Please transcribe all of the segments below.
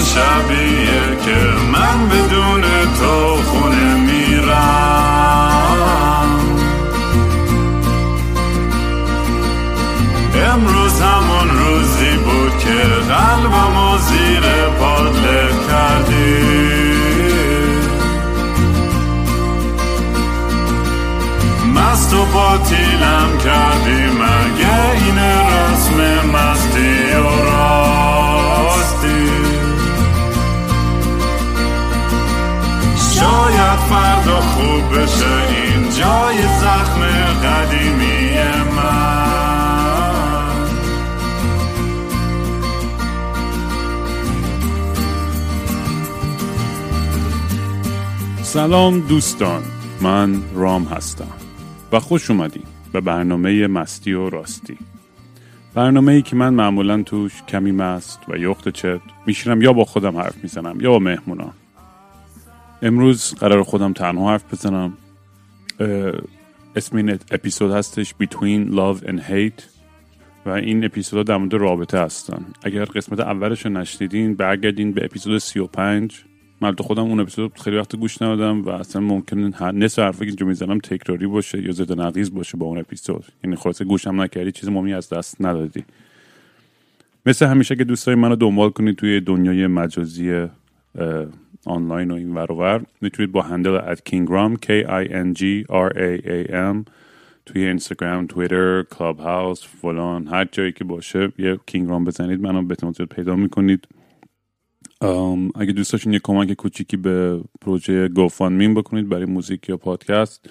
شبیه که من بدون تو سلام دوستان من رام هستم و خوش اومدیم به برنامه مستی و راستی. برنامه ای که من معمولا توش کمی مست و یخت چت میشینم یا با خودم حرف می‌زنم یا با مهمونان امروز قرار خودم تنها حرف بزنم. اسم این اپیزود هستش Between Love and Hate و این اپیزود در مورد رابطه هستن. اگر قسمت اولش رو نشنیدین برگردین به اپیزود 35 من تو خودم اون اپیزود خیلی وقت گوش ندادم و اصلا ممکنه هر نصف حرفی که اینجا می‌زنم تکراری باشه یا ضد نقیض باشه با اون اپیزود. یعنی خلاصه گوشم نکردی چیز مهمی از دست ندادی. مثل همیشه که دوستای منو دنبال کنید توی دنیای مجازی آنلاین و این ور و ور می‌تونید با هندل at kingram k i n g r a a m توی اینستاگرام تویتر کلاب هاوس فلان هر جایی که باشه یه کینگرام بزنید منو به پیدا می‌کنید. اگه دوست داشتین یه کمک کوچیکی به پروژه GoFundMe بکنید برای موزیک یا پادکست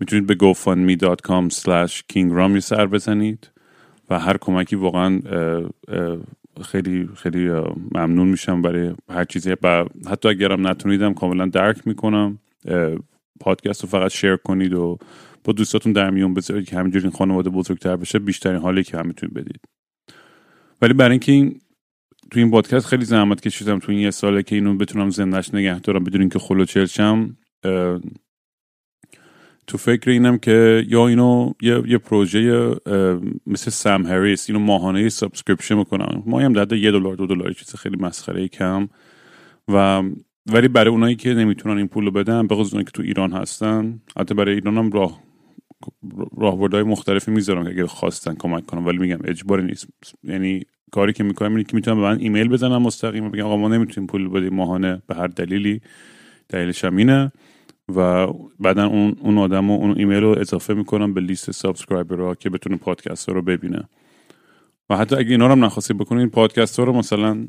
می‌تونید به gofundme.com slash kingram یه سر بزنید و هر کمکی واقعا خیلی خیلی ممنون میشم برای هر چیزی. و حتی اگرم نتونیدم کاملا درک می‌کنم. پادکست رو فقط شیر کنید و با دوستاتون در میون بذارید که همینجوری این خانواده بزرگتر بشه بیشترین حالی که هم می‌تونید بدید. ولی برای اینکه این تو این پادکست خیلی زحمت کشیدم تو این یه ساله که اینو بتونم زندهش نگه دارم بدون اینکه خلوچل شم. اه، تو فکر اینم که یا اینو یه, یه پروژه مثل سم هریس اینو ماهانه subscription می‌کنم ماهی هم در یه دلار دو دلار چیز خیلی مسخره کم. و ولی برای اونایی که نمی‌تونن این پول رو بدن به که تو ایران هستن حتی برای ایران هم راه راهبردهای مختلفی می‌ذارم که اگه خواستن کمک کنم ولی میگم اجباری نیست. یعنی کاری که می‌کنم اینه که می‌تونم به من ایمیل بزنم مستقیم بگم آقا ما نمی‌تونیم پول بدیم ماهانه به هر دلیلی دلیلش هم اینه و بعدا اون اون آدم و اون ایمیل رو اضافه می‌کنم به لیست subscriber ها که بتونه پادکست رو ببینه. و حتی اگه اینا رو هم نخواستید بکنین پادکست ها رو مثلا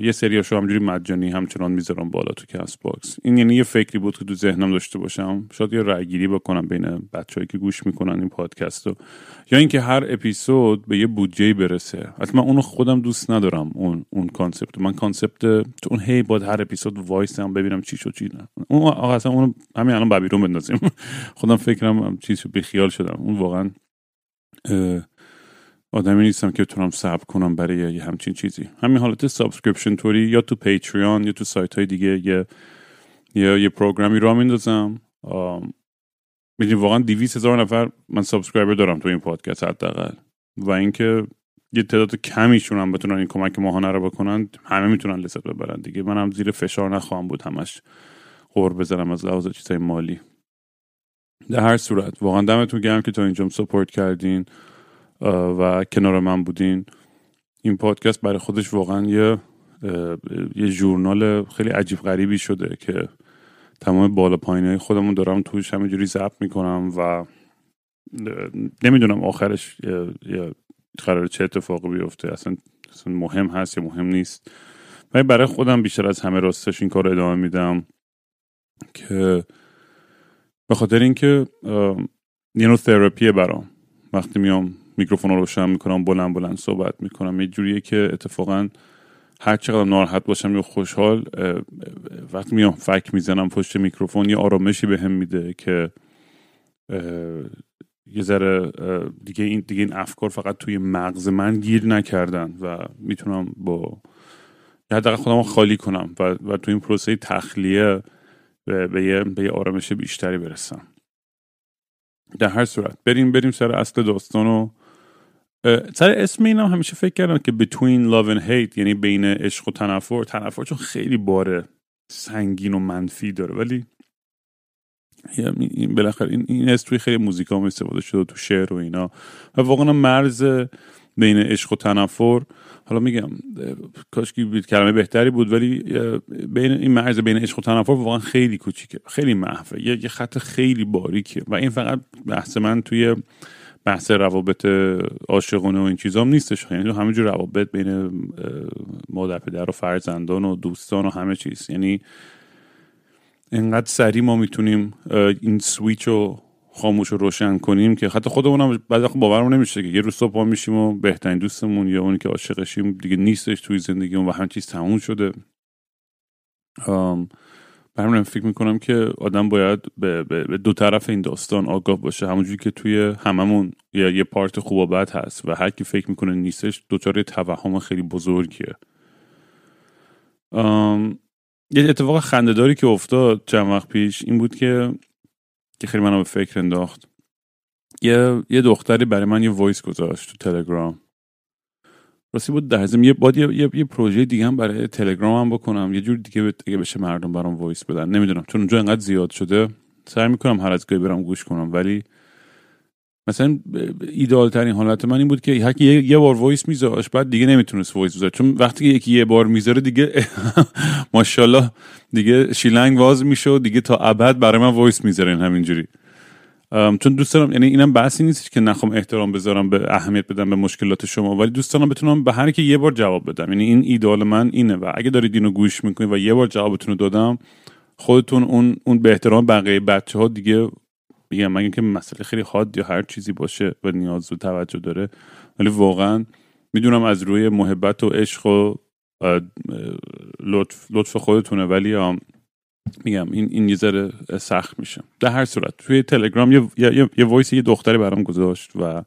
یه سری هاشو همینجوری مجانی همچنان می‌ذارم بالا تو کست باکس. این یعنی یه فکری بود که تو ذهنم داشته باشم. شاید یه رأی گیری بکنم بین بچههایی که گوش می‌کنن این پادکست رو. یا اینکه هر اپیزود به یه بودجه برسه. حتی من اونو خودم دوست ندارم اون اون concept من concept تو اون هی باید هر اپیزود وایسم ببینم چی شد چی نه. اون آقا اصلا اونو همین الان بیرون بندازیم. خودم فکرم چیز بیخیال شدم. اون واقعا آدمی نیستم که بتونم صبر کنم برای یه همچین چیزی. همین حالت subscription توری یا تو Patreon یا تو سایت های دیگه یه یه, یه program ی را میندازم. می‌دونی واقعا 200 هزار نفر من subscriber دارم تو این پادکست حداقل. و اینکه یه تعداد کمیشون هم بتونن این کمک ماهانه رو بکنن همه می‌تونن لذت ببرن دیگه. من هم زیر فشار نخواهم بود همش غر بزنم از لحاظ چیزای مالی. در هر صورت واقعا دمتون گرم که تا اینجام support کردین. و کنار من بودین. این پادکست برای خودش واقعا یه یه journal خیلی عجیب غریبی شده که تمام بالا پایین های خودمون دارم توش همینجوری ضبط می‌کنم و نمی‌دونم آخرش قرار چه اتفاقی بیفته. اصلا, مهم هست یا مهم نیست. ولی برای خودم بیشتر از همه راستش این کار ادامه میدم که به خاطر اینکه یه تراپیه برام. وقتی میام میکروفون رو روشن می‌کنم بلند بلند صحبت می‌کنم. یه جوریه که اتفاقا هر چقدر ناراحت باشم یا خوشحال وقتی میام فک می‌زنم پشت میکروفون یه آرامشی بهم میده که یه ذره دیگه این دیگه این افکار فقط توی مغز من گیر نکردن و می‌تونم با حداقل خودم خالی کنم و, و تو این پروسه تخلیه به, به, یه, به یه آرامش بیشتری برسم. در هر صورت بریم بریم سر اصل داستان و سر اسم اینم همیشه فکر کردم که between love and hate یعنی بین عشق و تنفر. تنفر چون خیلی باره سنگین و منفی داره. ولی این بالاخره این, این اسم توی خیلی هم استفاده شده تو شعر و اینا. و واقعا مرز بین عشق و تنفر. حالا میگم کاش که کلمه بهتری بود ولی بین این مرز بین عشق و تنفر واقعا خیلی کوچیکه. خیلی محوه. یه خط خیلی باریکه. و این فقط بحث من توی بحث روابط عاشقانه و این چیزام نیستش. یعنی همینجور روابط بین مادر پدر و فرزندان و دوستان و همه چیز. یعنی انقدر سریع ما می‌تونیم این سویچ رو خاموش و روشن کنیم که حتی خودمونم بعد وقت باورمون نمیشه که یه روز صبح میشیم و بهترین دوستمون یا اونی که عاشقشیم دیگه نیستش توی زندگیمون و همه چیز تموم شده. برای فکر می‌کنم که آدم باید به, به, دو طرف این داستان آگاه باشه. همونجوری که توی هممون یا یه part خوب و بد هست و هر کی فکر می‌کنه نیستش دچار توهم خیلی بزرگیه. یه اتفاق خندهداری که افتاد چند وقت پیش این بود که که خیلی منو به فکر انداخت. یه یه دختری برای من یه voice گذاشت تو تلگرام. راستی بود در یه باید یه, یه, پروژه دیگه هم برای تلگرام هم بکنم. یه جور دیگه دیگه بشه مردم برام voice بدن. نمی‌دونم. چون اونجا انقدر زیاد شده سعی می‌کنم هر از گاهی برم گوش کنم. ولی مثلا ایدال ترین حالت من این بود که هر یه, بار voice میذاشت بعد دیگه نمی‌تونست voice بذاره. چون وقتی که یکی یه بار می‌ذاره دیگه ماشاءالله دیگه شیلنگ واز میشه دیگه تا ابد برای من voice می‌ذارن همینجوری. چون دوست دارم یعنی اینم بحثی نیست که نخوام احترام بذارم به اهمیت بدم به مشکلات شما ولی دوست دارم بتونم به هر کی یه بار جواب بدم. یعنی این ایدال من اینه و اگه دارید اینو گوش می‌کنید و یه بار جوابتون رو دادم خودتون اون اون به احترام بقیه بچه ها دیگه میگم مگه که مسئله خیلی حاد یا هر چیزی باشه و نیاز و توجه داره. ولی واقعا می‌دونم از روی محبت و عشق و لطف, لطف خودتونه. ولی میگم این این یه ذره سخت میشه. در هر صورت توی تلگرام یه, یه, یه وایس یه دختری برام گذاشت و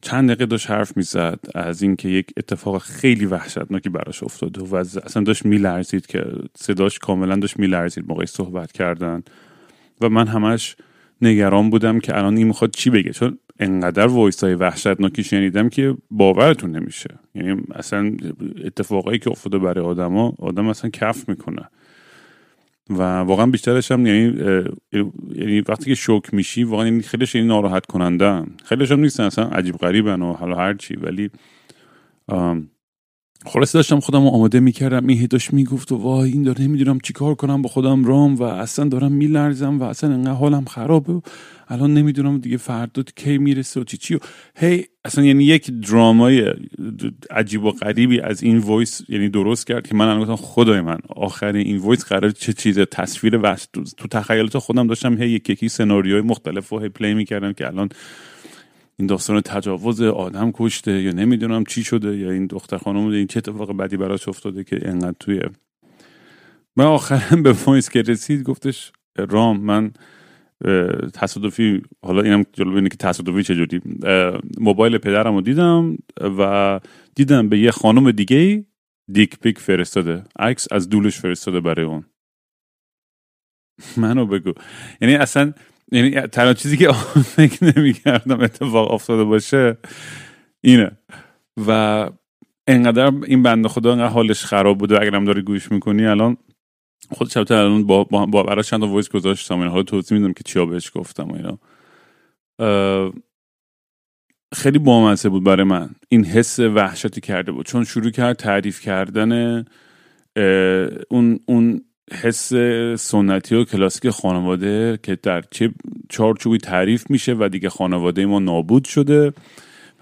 چند دقیقه داشت حرف می‌زد از اینکه یک اتفاق خیلی وحشتناکی براش افتاده و اصلا داشت میلرزید که صداش کاملا داشت میلرزید موقعی صحبت کردن. و من همش نگران بودم که الان این می‌خواد چی بگه. چون انقدر وایس های وحشتناکی شنیدم که باورتون نمیشه. یعنی اصلا اتفاقایی که افتاده برای آدما آدم اصلا کف می‌کنه. و واقعا بیشترش هم یعنی یعنی وقتی که شوک میشی واقعا یعنی خیلیش این ناراحت کننده خیلیش هم نیستن اصلا عجیب غریبن و حالا هر چی ولی خلاص داشتم خودم آماده می‌کردم. این داشت می‌گفت و وای این داره نمی‌دونم چیکار کنم با خودم رام و اصلا دارم میلرزم و اصلا انقدر حالم خرابه و الان نمی‌دونم دیگه فردا کی می‌رسه و چی چی و هی اصلا یعنی یک درامای عجیب و غریبی از این voice یعنی درست کرد که من الان گفتم خدای من آخر این voice قرار چه چیز تصویر worst تو تخیلات خودم داشتم. هی یک یکی سناریوهای مختلف و هی play می‌کردم که الان این داستان تجاوز آدم کشته یا نمی‌دونم چی شده یا این دختر خانم این چه اتفاق بدی براش افتاده که انقدر توی من آخرم به وایس که رسید گفتش رام من تصادفی حالا اینم جلو بینه که تصادفی چجوری موبایل پدرم رو دیدم و دیدم به یه خانم دیگه دیک پیک فرستاده. عکس از دولش فرستاده برای اون. منو بگو. یعنی اصلا یعنی تنها چیزی که فکر نمی‌کردم اتفاق افتاده باشه اینه. و انقدر این بنده خدا انقدر حالش خراب بوده اگرم داری گوش می‌کنی الان خود شبت الان با, با, با برای چند تا وایس گذاشتم این حالا توضیح میدم که چیا بهش گفتم و اینا. خیلی بامزه بود برای من این حس وحشتی کرده بود. چون شروع کرد تعریف کردن اون اون حس سنتی و کلاسیک خانواده که در چه چارچوبی تعریف میشه و دیگه خانواده ما نابود شده.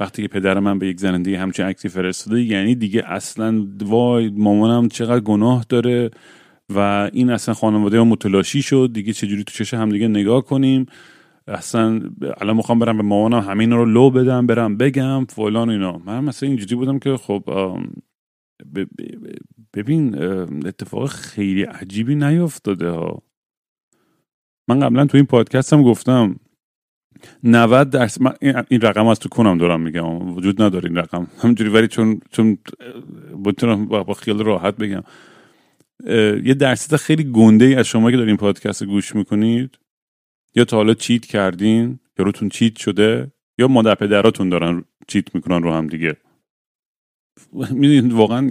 وقتی که پدر من به یک زننده همچین عکسی فرستاده یعنی دیگه اصلا وای مامانم چقدر گناه داره و این اصلا خانواده ما متلاشی شد. دیگه چجوری تو چش هم دیگه نگاه کنیم؟ اصلا الان می‌خوام برم به مامانم همین رو لو بدم برم بگم فلان اینا. من مثلا اینجوری بودم که خب ببین اتفاق خیلی عجیبی نیافتاده ها. من قبلا تو این پادکست هم گفتم 90 درصد این رقم از تو کنم دارم میگم. وجود نداره این رقم. همینجوری ولی چون چون بتونم با خیال راحت بگم. یه درصد خیلی گنده ای از شما که دارین پادکست گوش می‌کنید یا تا حالا چیت کردین یا روتون چیت شده یا مادر پدراتون دارن چیت می‌کنن رو هم دیگه. می‌دونید واقعا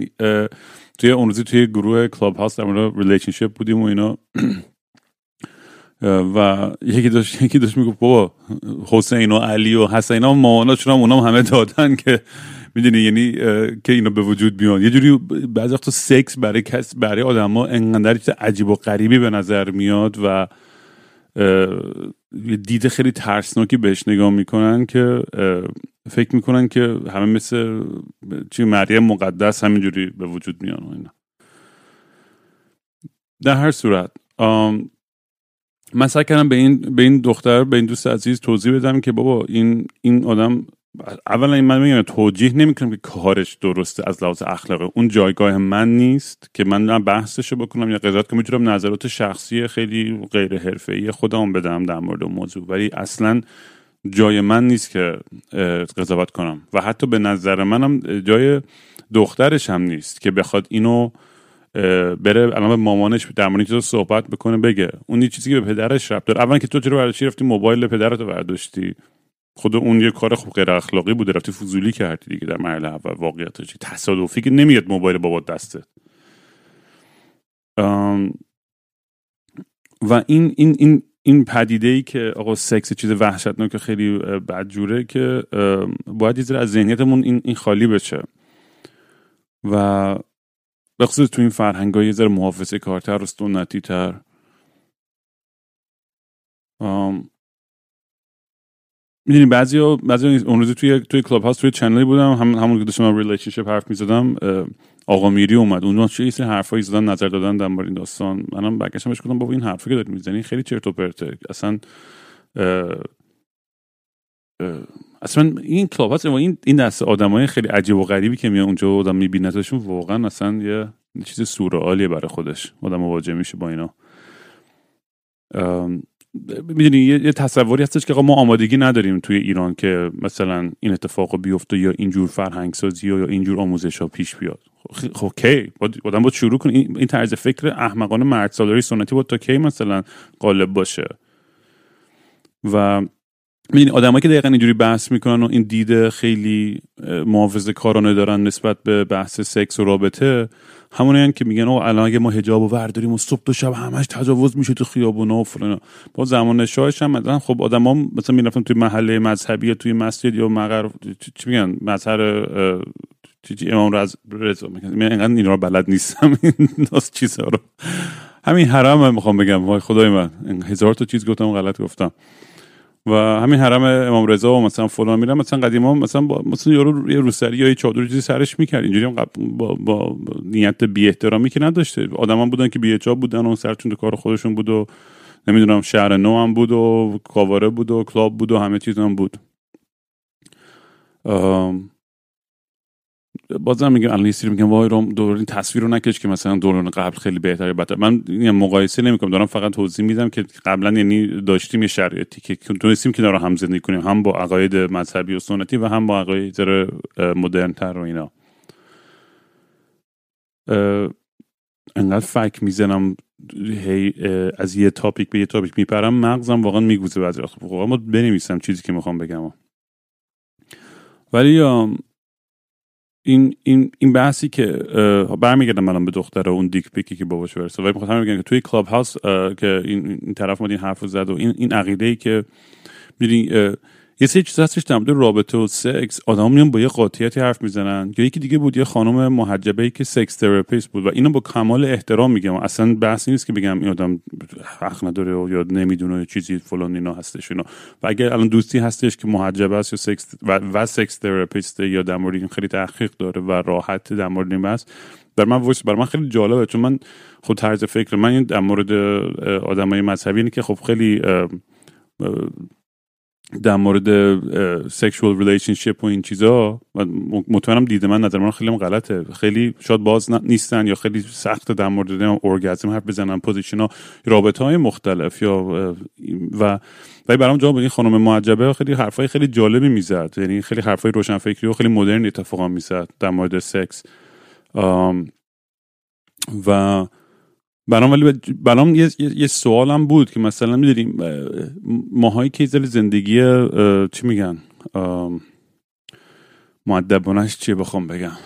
توی اون روزی توی گروه کلاب هاست در مورد بودیم و اینا. و یکی داشت یکی داشت می‌گفت بابا حسین و علی و حسین ها ماماناشون هم اونام همه دادن که می‌دونی یعنی که اینا به وجود بیان. یه جوری بعضی وقتا سکس برای کس برای آدما انقدر عجیب و غریبی به نظر میاد و دید خیلی ترسناکی بهش نگاه می‌کنن که فکر می‌کنن که همه مثل چی مریم مقدس همینجوری به وجود میان و اینا. در هر صورت من سعی کردم به این به این دختر به این دوست عزیز توضیح بدم که بابا این این آدم اولا این من میگم توجیه نمی‌کنم که کارش درسته از لحاظ اخلاقی اون جایگاه من نیست که من بحثشو بکنم یا قضاوت کنم. می‌تونم نظرات شخصی خیلی غیر حرفه‌ای خودم بدم در مورد موضوع. ولی اصلا جای من نیست که قضاوت کنم. و حتی به نظر منم جای دخترش هم نیست که بخواد اینو بره الان به مامانش در مورد چیزا صحبت بکنه بگه. اون یه چیزی که به پدرش رفت داره. اول که تو چرا برداشتی رفتی موبایل پدرتو برداشتی؟ خود اون یه کار خوب غیر اخلاقی بوده. رفتی فضولی کردی دیگه در مرحله اول. واقعیتش تصادفی که نمیاد موبایل بابا دستت. و این این این این پدیده ای که آقا سکس چیز وحشتناک خیلی بدجوره که باید یه از ذهنیتمون این این خالی بشه. و به خصوص تو این فرهنگ یه ذره محافظه کارتر و سنتی تر می‌دونی بعضی ها بعضی اون روزی توی توی Clubhouse توی channel ی بودم هم همون که داشتم relationship حرف می‌زدم آقا میری اومد. اون چه سری حرفایی زدن نظر دادن در این داستان. منم برگشتم بهش گفتم بابا این حرفی که داری می‌زنی خیلی چرت و پرته. اصلا اصلا این کلاب هاست این این دست آدمای خیلی عجیب و غریبی که میان اونجا آدم میبینتشون واقعا اصلا یه چیز سورئالیه برای خودش. آدم مواجه میشه با اینا. می‌دونی یه تصوری هستش که ما آمادگی نداریم توی ایران که مثلا این اتفاق بیفته یا اینجور فرهنگ سازی یا اینجور آموزش ها پیش بیاد. خب کی؟ آدم باید شروع کن این طرز فکر احمقانه مرد سالاری سنتی بود تا کی مثلا غالب باشه؟ و می‌دونی آدمایی که دقیقا اینجوری بحث می‌کنن و این دیده خیلی محافظه کارانه دارن نسبت به بحث سکس و رابطه همون که میگن او الان اگه ما حجاب و ورداریم و صبح و شب همش تجاوز میشه تو خیابونا و فلان. با زمان شاهش هم مثلا خب آدما مثلا می‌رفتن توی محله مذهبی یا توی مسجد یا مقر چی میگن؟ مظهر چی امام رضا میگن. من اینقدر اینا رو بلد نیستم. این چیزا رو. همین حرام هم می‌خوام بگم. وای خدای من. هزار تا چیز گفتم غلط گفتم. و همین حرم امام رضا و مثلا فلان میرم مثلا قدیما مثلا با مثلا یارو یه روسری یا یه چادر چیزی سرش می‌کرد. اینجوری هم با, با نیت بی احترامی که نداشته. آدما بودن که بی بودن و سرچون تو کار خودشون بود و نمی‌دونم شهر نو هم بود و کاواره بود و کلاب بود و همه چیز هم بود. بازم میگم الان یه میگم وای روم دور این تصویر رو نکش که مثلا دوران قبل خیلی بهتره بهتر من مقایسه نمی‌کنم دارم فقط توضیح میدم که قبلا یعنی داشتیم یه شرایطی که تونستیم که دارم هم زندگی کنیم هم با عقاید مذهبی و سنتی و هم با عقاید مدرن تر و اینا. انقدر فک می‌زنم هی از یه تاپیک به یه تاپیک میپرم مغزم واقعا میگوزه بعضی وقت واقعا بنویسم چیزی که می‌خوام بگم. ولی این این این بحثی که برمیگردم الان به دختر اون dick pic ی که باباش برسه. ولی می‌خوام بگم که توی Clubhouse که این, این طرف ما این حرف زد و این این عقیده ای که می‌دونی یه سری چیز هستش در رابطه و سکس آدم میان با یه قاطعیتی حرف می‌زنن. یا یکی دیگه بود یه خانم محجبه ای که sex therapist بود. و اینو با کمال احترام میگم. اصلا بحثی نیست که بگم این آدم حق نداره و یا نمی‌دونه چیزی فلان اینا هستش اینا. و اگر الان دوستی هستش که محجبه است یا سکس و, و sex therapist یا در مورد خیلی تحقیق داره و راحت در مورد این بحث بر من voice بر من خیلی جالبه. چون من خود طرز فکر من در مورد آدمای مذهبی که خب خیلی در مورد sexual relationship و این چیزا مطمئنم دید من نظر من خیلی غلطه. خیلی شاید باز نیستن یا خیلی سخت در مورد ارگزم حرف بزنن position ها رابطه های مختلف یا و ولی برام جواب این خانم معجبه خیلی حرفای خیلی جالبی می‌زد. یعنی خیلی حرفای روشنفکری و خیلی مدرن اتفاقا می‌زد در مورد سکس و برام ولی برام یه, یه سوالم بود که مثلا می‌دونیم ماهایی که زل زندگی چی میگن؟ معدبانش چیه بخوام بگم؟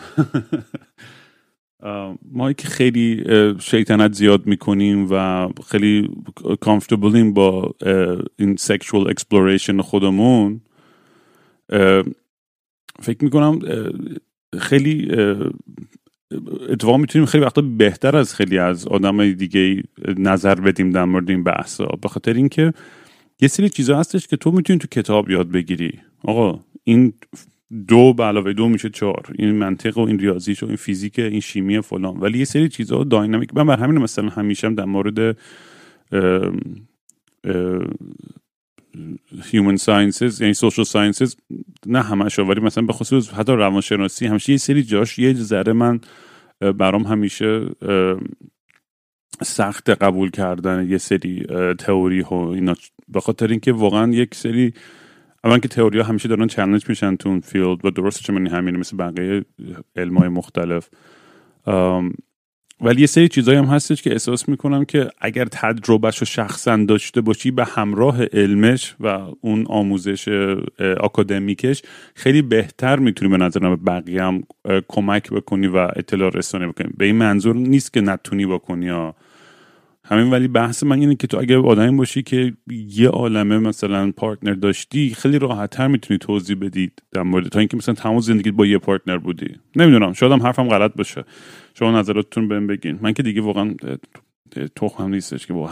ما که خیلی شیطنت زیاد می‌کنیم و خیلی comfortable یم با این sexual exploration خودمون فکر می‌کنم خیلی اتفاقا می‌تونیم خیلی وقتا بهتر از خیلی از آدم دیگه نظر بدیم در مورد این بحثا به خاطر اینکه یه سری چیزا هستش که تو می‌تونی تو کتاب یاد بگیری. آقا این دو به علاوه دو میشه چهار. این منطق و این ریاضیش و این فیزیک این شیمی فلان. ولی یه سری چیزها داینامیک. من بر همین مثلا همیشه در مورد human sciences یعنی social sciences نه همش ولی مثلا به خصوص حتی روانشناسی همیشه یه سری جاش یه ذره من برام همیشه سخت قبول کردن یه سری تئوری ها. اینا به خاطر اینکه واقعا یک سری اول که تئوری ها همیشه دارن چالش میشن تو اون فیلد و درست چه همینه مثل بقیه علمای مختلف. ولی یه سری چیزایی هم هستش که احساس می‌کنم که اگر تجربهش رو شخصا داشته باشی به همراه علمش و اون آموزش اکادمیکش خیلی بهتر می‌تونی به نظرم به بقیه هم کمک بکنی و اطلاع رسانی بکنی. به این منظور نیست که نتونی بکنی یا همین ولی بحث من اینه که تو اگر آدمی باشی که یه عالمه مثلا پارتنر داشتی خیلی راحتتر می‌تونی توضیح بدی در مورد تا اینکه مثلا تمام زندگی با یه پارتنر بودی. نمی‌دونم شاید هم حرفم غلط باشه. شما نظراتتون بهم بگین. من که دیگه واقعا تخم هم نیستش که با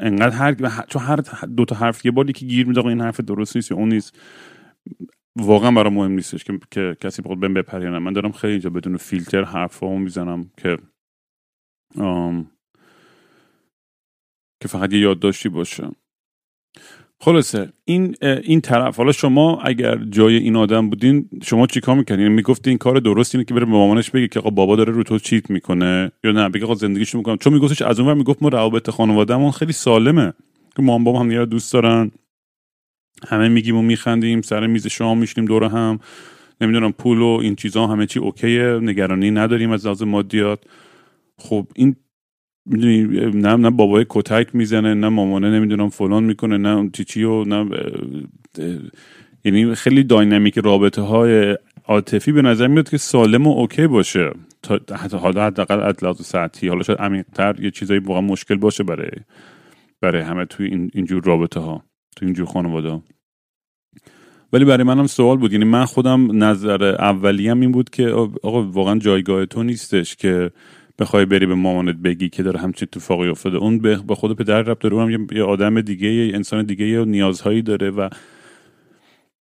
انقدر هر چون هر دو تا حرف یه باری که گیر میده این حرف درست نیست یا اون نیست واقعا برای مهم نیستش که, که کسی بخواد بهم بپرینه من دارم خیلی اینجا بدون فیلتر حرفامو می‌زنم که که فقط یه یادداشتی باشه. خلاصه این این طرف حالا شما اگر جای این آدم بودین شما چیکار می‌کنین یعنی می‌گفتی این کار درست اینه که بره به مامانش بگه که آقا بابا داره رو تو چیت می‌کنه یا نه؟ بگه آقا زندگیشو می‌کنم چون میگفتش از اونور می‌گفت ما روابط خانوادهمون خیلی سالمه. که مام بابا هم دوست دارن. همه میگیم و میخندیم سر میز شام میشینیم دور هم. نمی‌دونم پول و این چیزا همه چی اوکیه. نگرانی نداریم از لحاظ مادیات. خب این می‌دونی نه نه بابای کتک می‌زنه نه مامانه نمی‌دونم فلان می‌کنه نه چی و نه یعنی خیلی داینامیک رابطه های عاطفی به نظر میاد که سالم و اوکی باشه. حتی حالا حداقل اطلاعات سطحی حالا شاید عمیق‌تر یه چیزایی واقعا مشکل باشه برای برای همه توی این اینجور رابطه ها توی اینجور خانواده ولی برای منم سوال بود یعنی من خودم نظر اولیم این بود که آقا واقعا جایگاه تو نیستش که بخوای بری به مامانت بگی که داره همچین اتفاقی افتاده. اون به خود پدر رب داره اونم یه آدم دیگه یه انسان دیگه یه نیازهایی داره و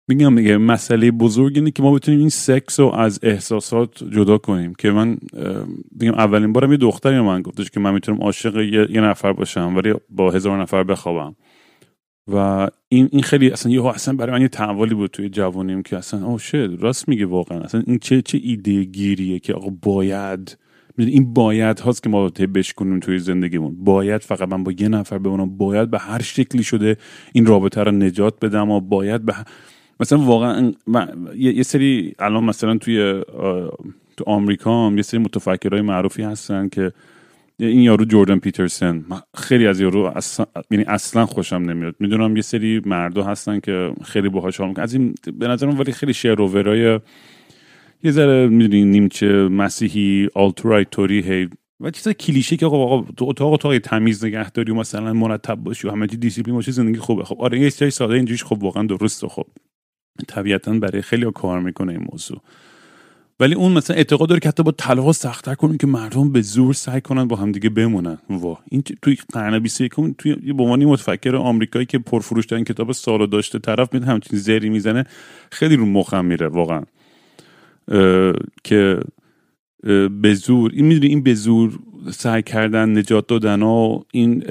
میگم میگه مسئله بزرگ اینه که ما بتونیم این سکس رو از احساسات جدا کنیم که من بگم اولین بارم یه دختری من گفتش که من می‌تونم عاشق یه, نفر باشم ولی با هزار نفر بخوابم. و این این خیلی اصلا یه اصلا برای من یه تحولی بود توی جوانیم که اصلا او شد راست میگه واقعا. اصلا این چه چه ایده گیریه که آقا باید این باید هاست که ما بشکنیم توی زندگیمون. باید فقط من با یه نفر بمونم. باید به هر شکلی شده این رابطه رو نجات بدم و باید به مثلا واقعا یه سری الان مثلا توی تو آمریکا هم یه سری متفکرهای معروفی هستن که این یارو جوردن پیترسن. خیلی از یارو اصلا یعنی اصلا خوشم نمیاد. می‌دونم یه سری مردا هستن که خیلی باهاش حال از این به نظرم ولی خیلی شعر یه ذره می‌دونی نیمچه مسیحی alt-right طوری هی و چیز کلیشه که آقا تو اتاق اتاق تمیز نگه داری و مثلا مرتب باشی و همه چی دیسیپلین باشی زندگی خوبه. خب آره یه چیزای ساده اینجوریش خب واقعا درسته. خب طبیعتا برای خیلی کار می‌کنه این موضوع. ولی اون مثلا اعتقاد داره که حتی با طلاق سختتر کنن که مردم به زور سعی کنن با همدیگه بمونن. وا. این توی قرن 21 توی به عنوان متفکر آمریکایی که پرفروش ترین کتاب سالو داشته طرف میاد همچین زری می‌زنه خیلی رو مخم میره واقعا. که به زور این می‌دونی این به زور سعی کردن نجات دادن و این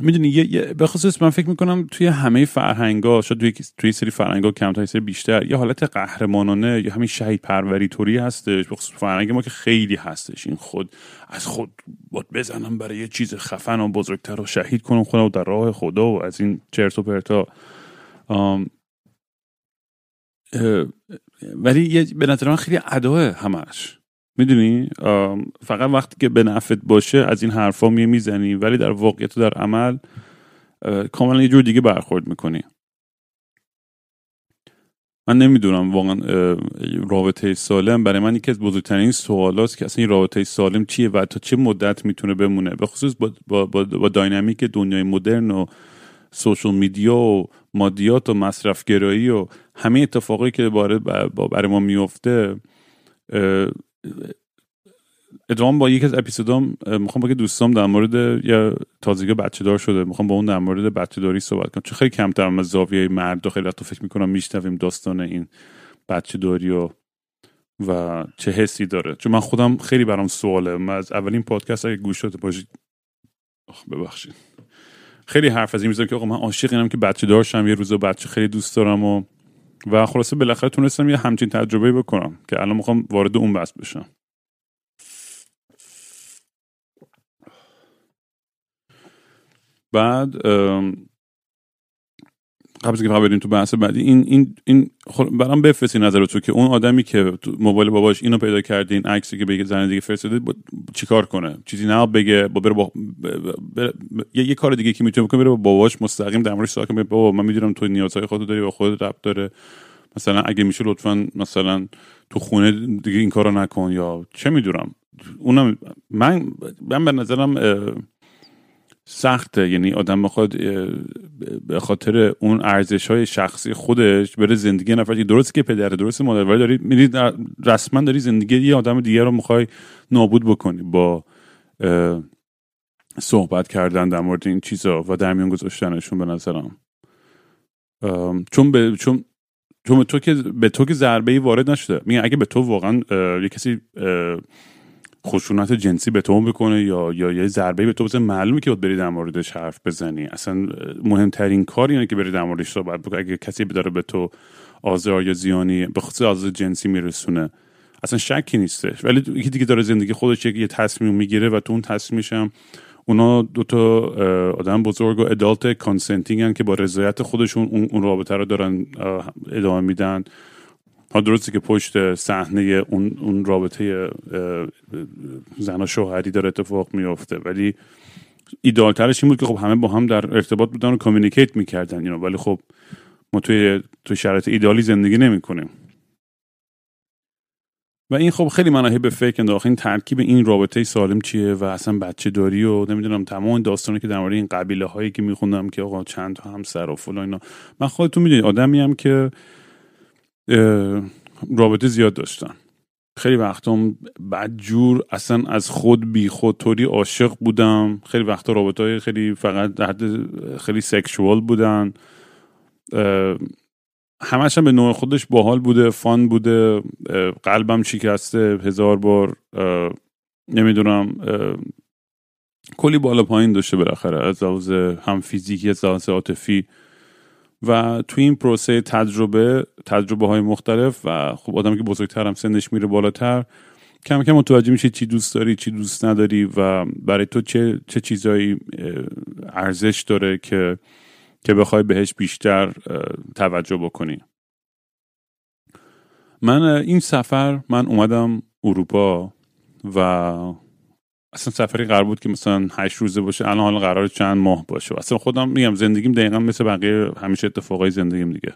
می‌دونی یه به خصوص من فکر می‌کنم توی همه فرهنگا شاید توی توی سری فرهنگا کمتر سری بیشتر یه حالت قهرمانانه یا همین شهید پروری طوری هستش به خصوص فرهنگ ما که خیلی هستش. این خود از خود بود بزنم برای یه چیز خفن و بزرگتر و شهید کنم خودم در راه خدا و از این چرت و پرتا. ولی به نظر من خیلی اداه همش می‌دونی؟ فقط وقتی که به نفت باشه از این حرفا می می‌زنی ولی در واقعیت و در عمل کاملا یه جور دیگه برخورد می‌کنی. من نمی‌دونم واقعا رابطه سالم برای من یکی از بزرگترین سوالات که اصلا این رابطه سالم چیه و تا چه مدت می‌تونه بمونه؟ به خصوص با, با, با, با داینامیک دنیای مدرن و سوشل میدیا و مادیات و مصرفگرایی و همه اتفاقی که برای ما میفته ادوام با یکی از اپیزودام می‌خوام با که دوستام در مورد یا تازگی بچه دار شده. می‌خوام با اون در مورد بچه داری صحبت کنم. چون خیلی کمتر از زاویه مرد و خیلی تو فکر می‌کنم میشنویم داستان این بچه داری و و چه حسی داره. چون من خودم خیلی برام سواله. من از اولین پادکست اگه گوش شده باشید ببخشید. خیلی حرف از این می‌زنم که آقا من عاشق اینم که بچه دارشم یه روز بچه خیلی دوست دارم و و خلاصه بالاخره تونستم یه همچین تجربه بکنم که الان می‌خوام وارد اون بحث بشم. بعد قبل اینکه بریم تو بحث بعدی این این این برام بفرستی نظر تو که اون آدمی که موبایل باباش اینو پیدا کرده این عکسی که بگه زن دیگه فرستاده چیکار کنه؟ چیزی نه بگه با بره با یه, یه کار دیگه که می‌تونه بکنه بره با باباش مستقیم در موردش صحبت کنه بابا من می‌دونم تو نیازهای خودت داری با خودت ربط داره. مثلا اگه میشه لطفا مثلا تو خونه دیگه این کارو نکن یا چه می‌دونم. اونم من من به نظرم سخته. یعنی آدم بخواد به خاطر اون ارزش های شخصی خودش بره زندگی نفر. درست که پدر درست مادر ولی داری می‌دید رسما داری زندگی یه آدم دیگه رو می‌خوای نابود بکنی با صحبت کردن در مورد این چیزا و در میان گذاشتنشون به نظرم. چون به چون چون به تو که به تو که ضربه ای وارد نشده. میگن اگه به تو واقعا یه کسی خشونت جنسی به تو بکنه یا یا یه ضربه به تو بزنه. معلومه که باید بری در موردش حرف بزنی. اصلا مهمترین کار اینه که بری در موردش صحبت بکنی. اگه کسی داره به تو آزار یا زیانی به خصوص آزار جنسی میرسونه اصلا شکی نیستش ولی یکی دیگه داره زندگی خودش یه تصمیم می‌گیره و تو اون تصمیمش هم اونا دو تا آدم بزرگ و adult consenting که با رضایت خودشون اون رابطه رو دارن ادامه میدن. ها درسته که پشت صحنه اون, اون رابطه زن و شوهری داره اتفاق میافته. ولی ایدالترش این بود که خب همه با هم در ارتباط بودن و communicate می‌کردن اینو ولی خب ما توی توی شرایط ایدالی زندگی نمی‌کنیم. و این خب خیلی مناهی به فکر انداخت این ترکیب این رابطه سالم چیه و اصلا بچه داری و نمی‌دونم تمام داستانی که در مورد این قبیله هایی که میخوندم که آقا چند تا همسر و فلان اینا. من خودتون می‌دونید آدمی هم که رابطه زیاد داشتن. خیلی وقتام بدجور اصلا از خود بی خود طوری عاشق بودم. خیلی وقتا رابطه های خیلی فقط حد خیلی سکشوال بودن. همش هم به نوع خودش باحال بوده فان بوده. قلبم شکسته هزار بار. نمی‌دونم. کلی بالا پایین داشته بالاخره. از لحاظ هم فیزیکی از لحاظ عاطفی. و تو این پروسه تجربه تجربه های مختلف و خب آدمی که بزرگتر هم سنش میره بالاتر کم کم متوجه میشه چی دوست داری چی دوست نداری و برای تو چه چه چیزایی ارزش داره که که بخوای بهش بیشتر توجه بکنی. من این سفر من اومدم اروپا و اصلا سفری قرار بود که مثلا هشت روزه باشه الان حالا قرار چند ماه باشه. اصلا خودم میگم زندگیم دقیقا مثل بقیه همیشه اتفاقای زندگیم دیگه.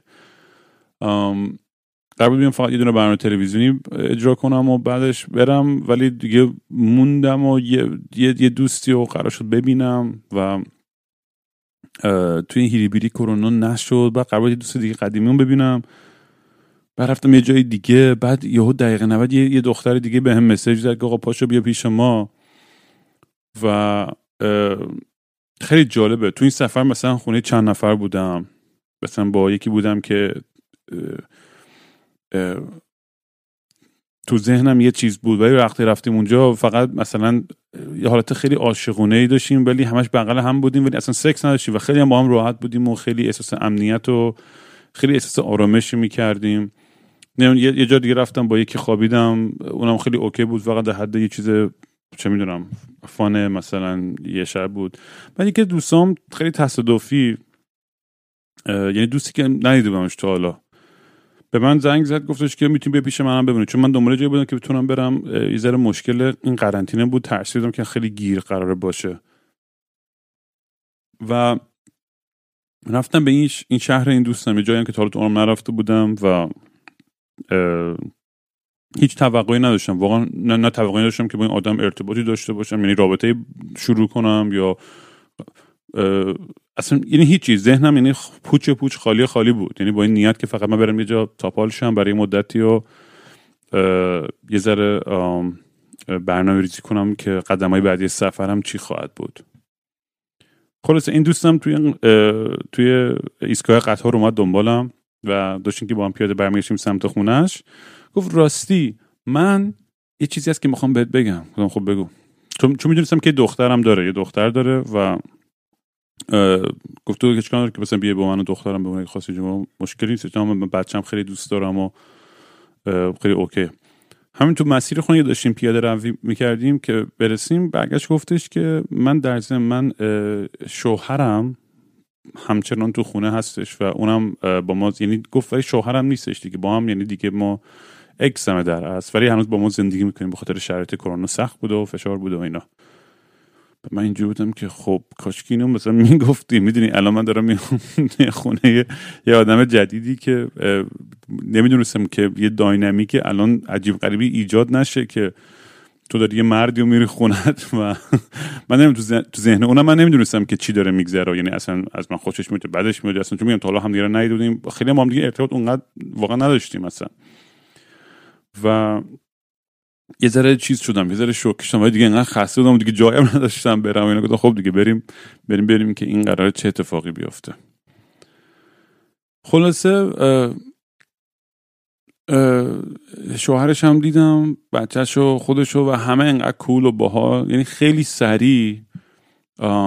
قرار بود فقط یه دونه برنامه تلویزیونی اجرا کنم و بعدش برم ولی دیگه موندم و یه, یه, دوستی رو قرار شد ببینم و توی این هیریبیری کرونا نشد. بعد قرار بود یه دوست دیگه قدیمی ببینم. بعد رفتم یه جای دیگه. بعد یهو دقیقه 90 یه, یه دختر دیگه به هم مسیج زد که آقا پاشو بیا پیش ما. و خیلی جالبه. تو این سفر مثلا خونه چند نفر بودم. مثلا با یکی بودم که تو ذهنم یه چیز بود. ولی وقتی رفتیم اونجا فقط مثلا یه حالت خیلی عاشقونه ای داشتیم ولی همش بغل هم بودیم ولی اصلا سکس نداشتیم و خیلی هم با هم راحت بودیم و خیلی احساس امنیت و خیلی احساس آرامشی می‌کردیم. یه جا دیگه رفتم با یکی خوابیدم. اونم خیلی اوکی بود. فقط در حد یه چیز چه می‌دونم فان مثلا یه شب بود. بعد یکی دوستام خیلی تصادفی یعنی دوستی که ندیده بودمش تا حالا. به من زنگ زد گفتش که می‌تونی بیا پیش منم ببینی. چون من دنبال جایی بودم که بتونم برم یه مشکل این قرنطینه بود ترسیدم که خیلی گیر قراره باشه. و رفتم به این, این شهر این دوستم. یه جایی که تا حالا نرفته بودم و هیچ توقعی نداشتم. واقعا نه, نه توقعی نداشتم که با این آدم ارتباطی داشته باشم. یعنی رابطه شروع کنم یا اصلا یعنی هیچی ذهنم یعنی پوچ پوچ خالی خالی بود. یعنی با این نیت که فقط من برم یه جا تاپال شم برای مدتی و یه ذره برنامه ریزی کنم که قدم های بعدی سفرم چی خواهد بود. خلاصه این دوستم توی توی ایستگاه قطار اومد دنبالم و داشتیم که با هم پیاده برمیگشتیم سمت خونش گفت راستی من یه چیزی هست که می‌خوام بهت بگم. گفتم خب بگو. چون می‌دونستم که دخترم داره یه دختر داره و گفت که چیکار که مثلا بیای با من و دخترم به اون خاصی مشکلی نیست من بچم خیلی دوست دارم و خیلی اوکی. همین تو مسیر خونه داشتیم پیاده روی می‌کردیم که برسیم. برگشت گفتش که من در ضمن من شوهرم همچنان تو خونه هستش و اونم با ما یعنی گفت ولی شوهرم نیستش دیگه با هم یعنی دیگه ما اکسمه در است ولی هنوز با ما زندگی می‌کنیم به خاطر شرایط کرونا. سخت بوده و فشار بوده و اینا. من اینجور بودم که خب کاشکی اینو مثلا می‌گفتی. می‌دونی الان من دارم می‌خونه خونه یه آدم جدیدی که نمی‌دونستم که یه داینامیک الان عجیب غریبی ایجاد نشه که تو داری یه مردی و میری خونت و من نمیم تو ذهن اونم من نمی‌دونستم که چی داره میگذره. یعنی اصلا از من خوشش میاد بعدش میاد اصلا چون میگم تا حالا هم دیگه خیلی ما هم دیگه ارتباط اونقدر واقعا نداشتیم اصلا. و یه ذره چیز شدم یه ذره شوکه شدم. دیگه انقدر خسته بودم دیگه جایم نداشتم برم. اینا گفتم خب دیگه بریم بریم بریم که این قرار چه اتفاقی بیفته. خلاصه شوهرش هم دیدم بچهش و خودشو و همه انقدر کول و باها یعنی خیلی سریع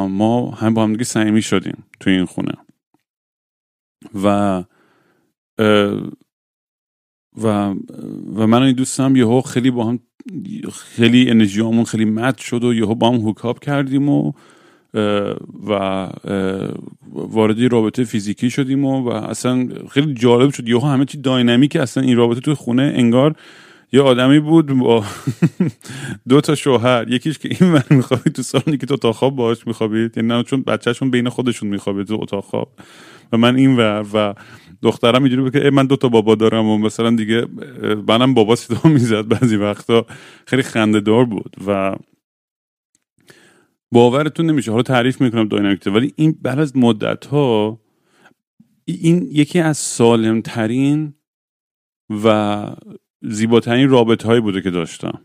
ما هم با هم دیگه صمیمی شدیم توی این خونه. و و و من این دوستم یهو خیلی با هم خیلی انرژیامون خیلی مد شد و یهو با هم هوکاپ کردیم و و وارد رابطه فیزیکی شدیم و, و اصلا خیلی جالب شد. یهو همه چی داینامیک اصلا این رابطه تو خونه انگار یه آدمی بود با دو تا شوهر. یکیش که این ور میخوابید تو سالنی که تو اتاق خواب باهاش میخوابید. یعنی نه چون بچهشون بین خودشون میخوابید تو اتاق خواب. و من این ور و دخترم اینجوری که من دو تا بابا دارم و مثلا دیگه منم بابا صدا می‌زد بعضی وقتا. خیلی خنده دار بود و باورتون نمیشه. حالا تعریف می‌کنم داینامیکته ولی این بعد از مدت ها این یکی از سالم ترین و زیباترین رابطه هایی بوده که داشتم.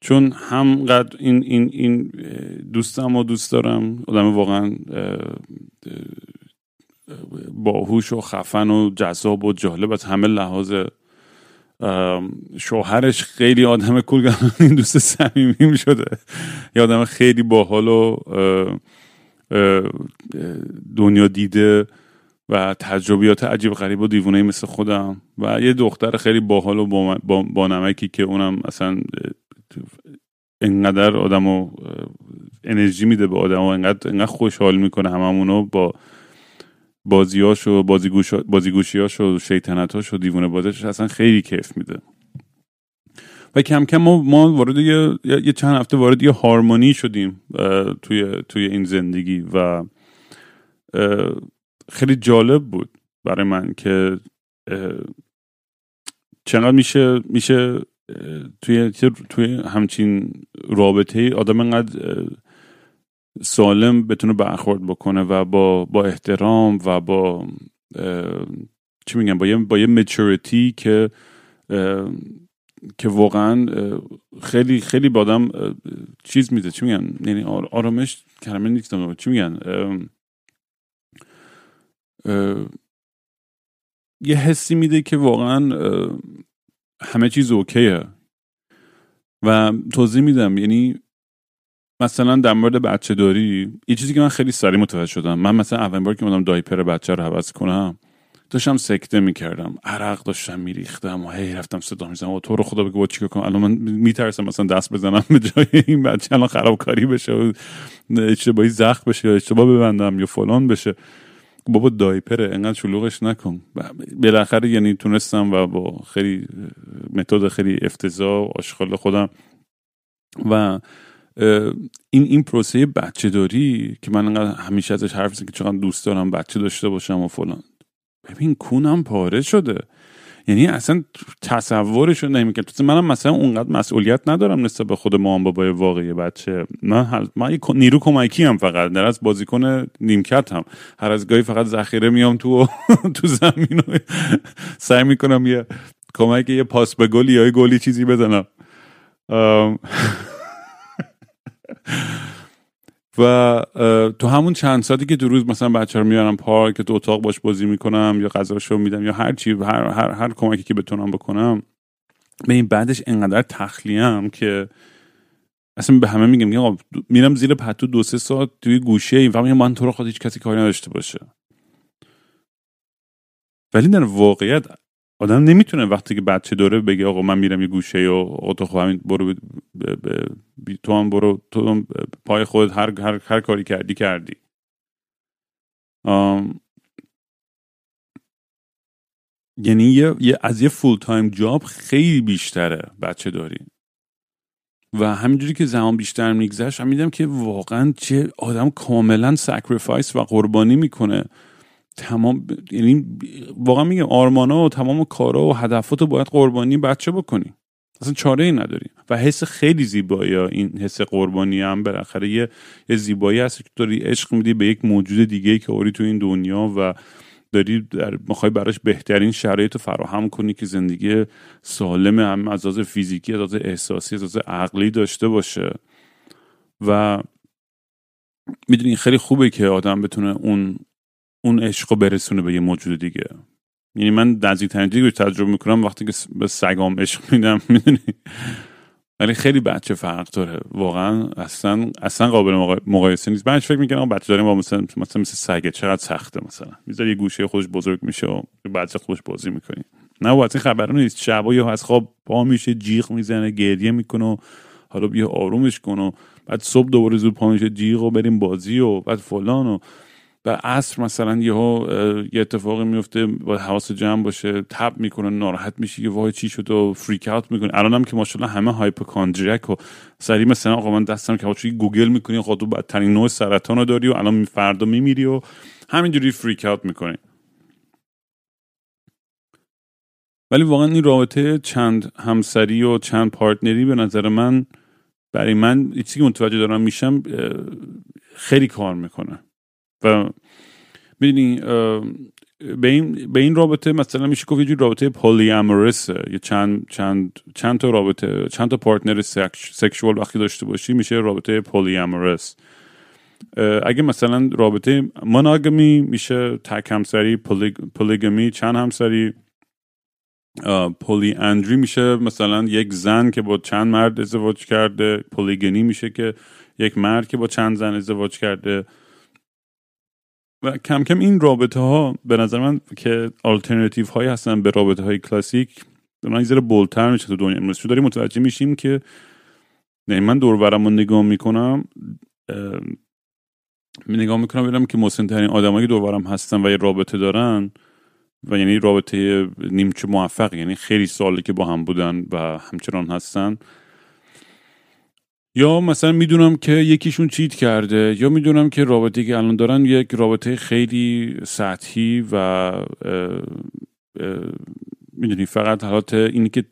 چون همقدر این این این دوستم و دوست دارم. آدم واقعا باهوش و خفن و جذاب و جالب از همه لحاظ شوهرش خیلی آدم این دوست صمیمیم شده. یه آدم خیلی باحال و دنیا دیده و تجربیات عجیب غریب و دیوونه مثل خودم و یه دختر خیلی باحال و با, با, نمکی که اونم اصلا انقدر آدم انرژی میده به آدم و انقدر, انقدر خوشحال می‌کنه هممونو با بازیاش و بازیگوش بازیگوشیاش و شیطنتاش و دیوونه بازش اصلا خیلی کیف میده. و کم کم ما, ما وارد یه, یه چند هفته وارد یه هارمونی شدیم توی توی این زندگی و خیلی جالب بود برای من که چقدر میشه میشه توی توی همچین رابطه آدم انقدر سالم بتونه برخورد بکنه و با با احترام و با چی میگم با یه با یه مچوریتی که که واقعا خیلی خیلی با آدم چیز میده. چی میگن؟ یعنی آرامش کلمه نیستم چی میگن؟ یه حسی میده که واقعا همه چیز اوکیه. و توضیح میدم. یعنی مثلا در مورد بچه داری یه چیزی که من خیلی سریع متوجه شدم. من مثلا اولین بار که اومدم دایپر بچه رو عوض کنم داشتم سکته می‌کردم. عرق داشتم میریختم و هی رفتم صدا می‌زنم و تو رو خدا بگو چیکار کنم؟ الان من میترسم مثلا دست بزنم به جای این بچه الان خرابکاری بشه و اشتباهی زخم بشه یا اشتباه ببندم یا فلان بشه. بابا دایپره انقدر شلوغش نکن. بالاخره یعنی تونستم و با خیلی متد خیلی افتضاح و آشغال خودم. و این این پروسه بچه داری که من انقدر همیشه ازش حرف که چقدر دوست دارم بچه داشته باشم و فلان. ببین کونم پاره شده. یعنی اصلا تصورش رو نمی‌کنم. تو منم مثلا اونقدر مسئولیت ندارم نسبت به خود مام بابای واقعی بچه. من من نیرو کمکی هم فقط. در از بازیکن نیمکت هم هر از گاهی فقط ذخیره میام تو تو زمین و سعی می‌کنم یه کمک یه پاس به گلی یا گلی چیزی بزنم. و تو همون چند ساعتی که دو روز مثلا بچه رو میارم پارک تو اتاق باش بازی می‌کنم یا غذاشو میدم یا هر چی هر, هر, هر کمکی که بتونم بکنم به این بعدش انقدر تخلیم که اصلا به همه میگم میگم میرم زیر پتو دو سه ساعت توی گوشه ای و من تو رو خود هیچ کسی کاری نداشته باشه. ولی در واقعیت آدم نمی‌تونه وقتی که بچه داره بگه آقا من میرم یه گوشه تو خب همین برو تو هم برو تو پای خودت هر, هر, هر کاری کردی کردی. یعنی یه, از یه full-time job خیلی بیشتره بچه داری. و همینجوری که زمان بیشتر میگذشت فهمیدم که واقعا چه آدم کاملا sacrifice و قربانی می‌کنه. تمام یعنی واقعا میگم آرمانا و تمام کارا و هدفات رو باید قربانی بچه بکنی. اصلا چاره ای نداری. و حس خیلی زیبایی این حس قربانی هم بالاخره یه, یه زیبایی هست که داری عشق میدی به یک موجود دیگه که آوردی تو این دنیا و داری در می‌خوای براش بهترین شرایط فراهم کنی که زندگی سالم هم از از فیزیکی از احساسی از عقلی داشته باشه. و می‌دونی خیلی خوبه که آدم بتونه اون اون عشق رو برسونه به یه موجود دیگه. یعنی من نزدیکترین چیزی تجربه می‌کنم وقتی که به سگام عشق میدم می‌دونی؟ ولی خیلی بچه فرق داره. واقعا اصلا اصلا قابل مقایسه نیست. من فکر می‌کنم بچه داریم با مثلا مثلا مثل سگه. چقدر سخته مثلا. می‌ذاری یه گوشه خودش بزرگ میشه و بچه خودش بازی می‌کنی. نه و این خبر نیست. شبا یه از خواب پا میشه جیغ می‌زنه گریه می‌کنه و حالا بیا آرومش کن و بعد صبح دوباره زود پا میشه جیغ و بریم بازی و بعد فلان و و عصر مثلا یهو یه اتفاقی میفته با حواس جمع باشه تب می‌کنه ناراحت میشه که وای چی شد و freak out می‌کنه الانم که ماشاءالله همه hypochondriac و سری مثلا آقا من دستم که گوگل می‌کنی خود تو بدترین نوع سرطان رو داری و الان فردا میمیری و همینجوری freak out می‌کنی. ولی واقعا این رابطه چند همسری و چند partner ی به نظر من برای من چیزی که متوجه دارم میشم خیلی کار می‌کنه. و می‌دونی به این, به این رابطه مثلا میشه گفت یه رابطه poly یه چند چند چند تا رابطه چند تا partner sexual وقتی داشته باشی میشه رابطه poly اگه مثلا رابطه مناگمی میشه تک همسری پولیگمی چند همسری پولی اندری میشه مثلا یک زن که با چند مرد ازدواج کرده پولیگنی میشه که یک مرد که با چند زن ازدواج کرده. و کم کم این رابطه ها به نظر من که آلترناتیو هایی هستن به رابطه های کلاسیک دارن یه بولتر میشه تو دنیا. امروز داریم متوجه میشیم که نه من دور رو نگاه می‌کنم نگاه می‌کنم ببینم که مسن ترین آدمایی دور هستن و یه رابطه دارن و یعنی رابطه نیمچه موفق یعنی خیلی سالی که با هم بودن و همچنان هستن یا مثلا می‌دونم که یکیشون چیت کرده یا می‌دونم که رابطه که الان دارن یک رابطه خیلی سطحی و می‌دونی فقط حالات اینی که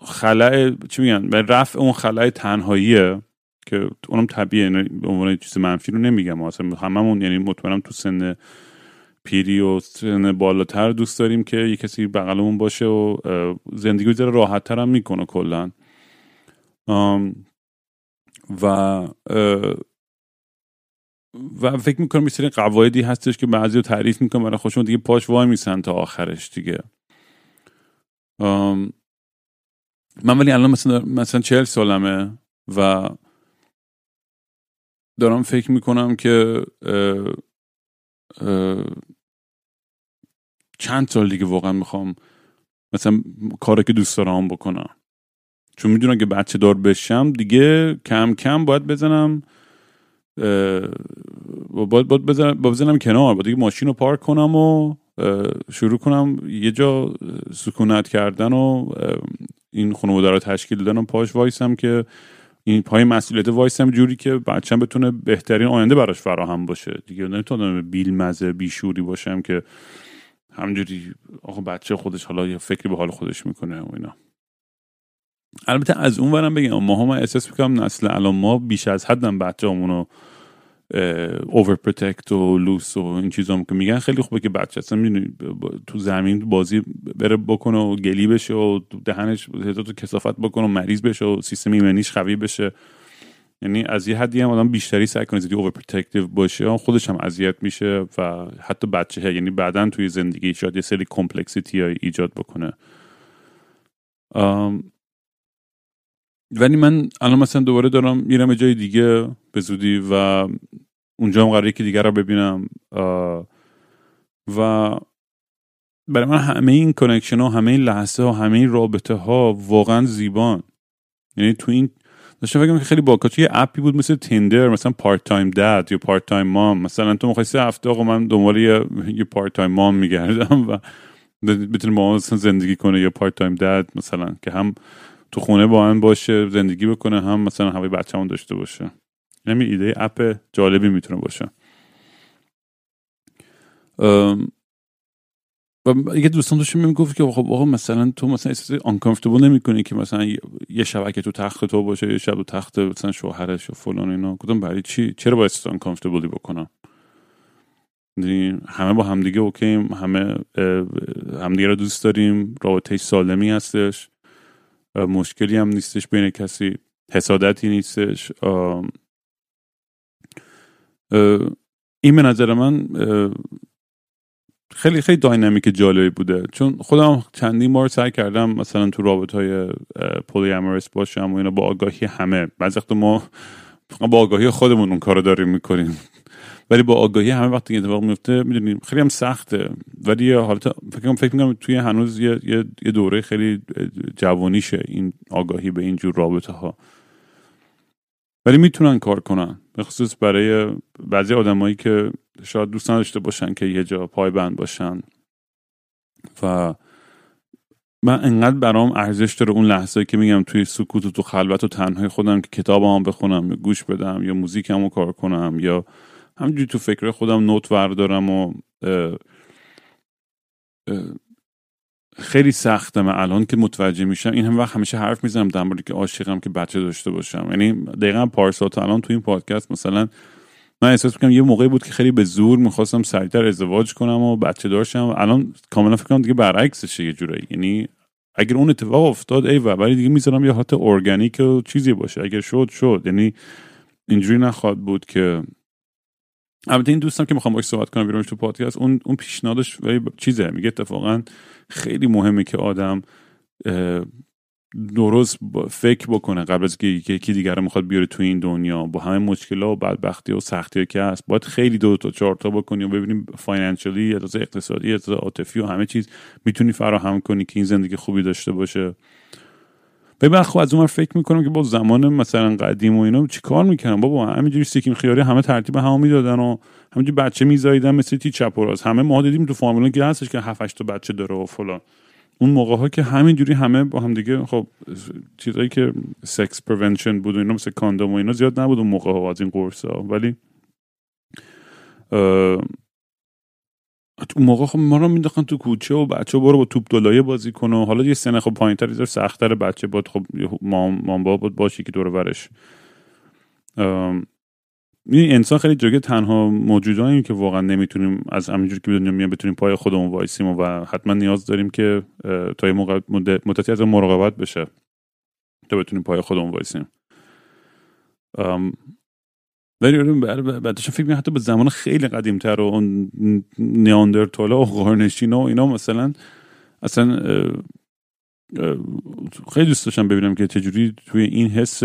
خلع چی میگن؟ به رفع اون خلع تنهاییه که اونم طبیعه یعنی به عنوان چیز منفی رو نمیگم. اصلا هممون یعنی مطمئنم تو سن پیری و سن بالاتر دوست داریم که یه کسی بغلمون باشه و زندگی رو راحت هم می‌کنه کلا. و و فکر می‌کنم یه قواعدی هستش که بعضی رو تعریف می‌کنم برای خودشون دیگه پاش وای میسن تا آخرش دیگه. من ولی الان مثلا مثلا چهل سالمه و دارم فکر می‌کنم که چند سال دیگه واقعا می‌خوام مثلا کاری که دوست دارم بکنم. چون می‌دونم که بچه دار بشم دیگه کم کم باید بزنم باید, باید بزنم, بزنم کنار باید دیگه ماشین رو پارک کنم و شروع کنم یه جا سکونت کردن و این خانواده رو تشکیل دادن و پاش وایسم که این پای مسئولیت وایسم جوری که بچم بتونه بهترین آینده براش فراهم باشه. دیگه نمی‌تونم بیل مزه بیشوری باشم که همجوری آقا بچه خودش حالا یه فکری به حال خودش می‌کنه و اینا. البته از اون ورم بگم ما هم احساس می‌کنم نسل الان ما بیش از حدم بچه همونو over protect و لوس و این چیزا که میگن خیلی خوبه که بچه اصلا تو زمین بازی بره بکنه و گلی بشه و دهنش تو کسافت بکنه و مریض بشه و سیستم ایمنیش قوی بشه. یعنی از یه حدی هم آدم بیشتری سعی کنه زیادی over protective باشه خودش هم اذیت میشه و حتی بچه ها یعنی بعدا توی زندگی شاید یه سری complexity ایجاد بکنه. ولی من الان مثلا دوباره دارم میرم جای دیگه به زودی و اونجا هم قراره که دیگر رو ببینم. و برای من همه این connection ها همه این لحظه ها همه این رابطه ها واقعا زیبان. یعنی تو این داشتم فکر که خیلی باکات یه اپی بود مثل Tinder مثلا part-time dad یا part-time mom مثلا تو می‌خوای سه هفته آقا من دنبال یه, یه part-time mom میگردم و بتونه با زندگی کنه یا part-time dad مثلا که هم تو خونه با هم باشه زندگی بکنه هم مثلا هوای بچه‌مون داشته باشه. یعنی ایده اپ جالبی می‌تونه باشه. و یه دوستان داشتم می‌گفت که خب آقا مثلا تو مثلا احساس آنکامفتبل نمی‌کنی که مثلا یه شبکه تو تخت تو باشه یه شب تو تخت مثلا شوهرش و فلان اینا. کدوم برای چی؟ چرا باید احساس آنکامفتبلی بکنم؟ یعنی همه با همدیگه اوکیم همه همدیگه رو دوست داریم رابطه سالمی هستش. مشکلی هم نیستش بین کسی حسادتی نیستش. این به نظر من خیلی خیلی داینامیک جالبی بوده. چون خودم چندین بار سعی کردم مثلا تو رابط های پولی باشم و اینا با آگاهی همه. بعضی ما با آگاهی خودمون اون کارو داریم می‌کنیم. ولی با آگاهی همه وقتی اتفاق میفته می‌دونیم خیلی هم سخته. ولی حالت فکر فکر می‌کنم توی هنوز یه, یه دوره خیلی جوانیشه این آگاهی به این جور رابطه ها ولی می‌تونن کار کنن به خصوص برای بعضی آدمایی که شاید دوست نداشته باشن که یه جا پای بند باشن. و من انقدر برام ارزش داره اون لحظه که میگم توی سکوت و تو خلوت و تنهای خودم که کتاب هم بخونم یا گوش بدم یا موزیکم رو کار کنم یا همجوری تو فکر خودم نوت وردارم و خیلی سخته من الان که متوجه میشم. این هم وقت همیشه حرف می‌زنم در مورد که عاشقم که بچه داشته باشم. یعنی دقیقا پارسال تا الان تو این پادکست مثلا من احساس می‌کنم یه موقعی بود که خیلی به زور می‌خواستم سریعتر ازدواج کنم و بچه داشتم. الان کاملا فکر کنم دیگه برعکسشه یه جورایی. یعنی اگر اون اتفاق افتاد ای ولی دیگه می‌ذارم یه حالت ارگانیک و چیزی باشه. اگر شد شد. یعنی اینجوری نخواد بود که البته این دوستم که می‌خوام باش صحبت کنم بیرونش تو پادکست اون اون پیشنهادش ولی چیزه میگه اتفاقا خیلی مهمه که آدم درست فکر بکنه قبل از که یکی دیگر رو می‌خواد بیاره تو این دنیا. با همه مشکلات و بدبختی و سختی که هست باید خیلی دو تا چهار تا بکنی و ببینیم فاینانشلی یا اقتصادی یا عاطفی و همه چیز می‌تونی فراهم کنی که این زندگی خوبی داشته باشه. ببین خب از اون فکر می‌کنم که با زمان مثلا قدیم و اینا کار می‌کنم بابا همینجوری سیکیم خیاری همه ترتیب هم می‌دادن و همینجوری بچه میزاییدن مثل تی چپوراز همه ما دیدیم تو فامیلون که هستش که 7 تا بچه داره و فلان. اون موقع ها که همینجوری همه با هم دیگه خب چیزایی که sex prevention بود و اینا مثل کاندوم و اینا زیاد نبود اون موقع ها از این قرص ها ولی اون موقع خب ما رو مینداختن تو کوچه و بچه برو با توپ دولایه بازی کنه و حالا یه سنه خب پایین تر سخت سختتر بچه بود خب مام با بود باشی که دور برش این انسان خیلی جگه تنها موجودایی که واقعا نمی‌تونیم از همینجور که بدونیم میان بتونیم پای خودمون وایسیم و حتما نیاز داریم که تا یه مدتی از مراقبت بشه تا بتونیم پای خودمون وایسیم. ولی بعدش فکر حتی به زمان خیلی قدیم تر و اون نیاندرتالا و غارنشین و اینا مثلا اصلا خیلی دوست داشتم ببینم که چجوری توی این حس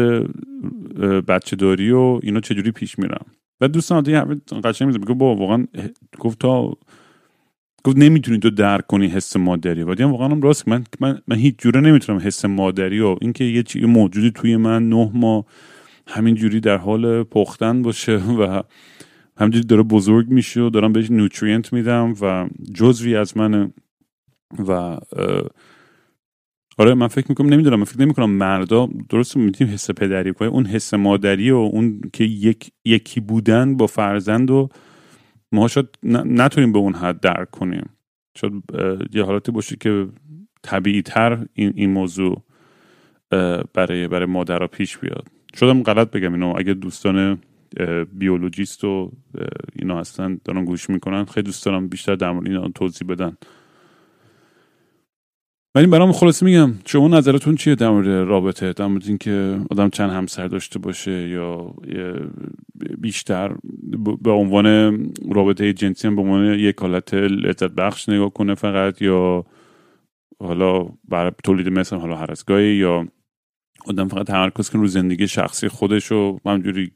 بچه داری و اینا چجوری پیش میرم. و دوستان دیگه قشنگ میگه با واقعا گفت تا گفت نمی‌تونی تو درک کنی حس مادری. و واقعا هم راست من من, من هیچ جوره نمی‌تونم حس مادری و اینکه یه چیزی موجودی توی من نه ماه همینجوری در حال پختن باشه و همینجوری داره بزرگ میشه و دارم بهش نوترینت میدم و جزوی از من و آره من فکر می‌کنم نمی‌دونم من فکر نمی‌کنم مردا درست می‌تونیم حس پدری کنیم اون حس مادری و اون که یک یکی بودن با فرزند و ما شاید نتونیم به اون حد درک کنیم. شاید یه حالتی باشه که طبیعی تر این, این موضوع برای برای مادرها پیش بیاد. شدم غلط بگم اینو اگه دوستان بیولوژیست و اینا هستن دارن گوش می‌کنن خیلی دوست دارم بیشتر در مورد اینا توضیح بدن. ولی برام خلاصه میگم شما نظرتون چیه در مورد رابطه؟ در مورد اینکه آدم چند همسر داشته باشه یا بیشتر به عنوان رابطه جنسی هم به عنوان یک حالت لذت بخش نگاه کنه فقط یا حالا برای تولید مثل حالا هر یا آدم فقط تمرکز کنه رو زندگی شخصی خودش و همجوری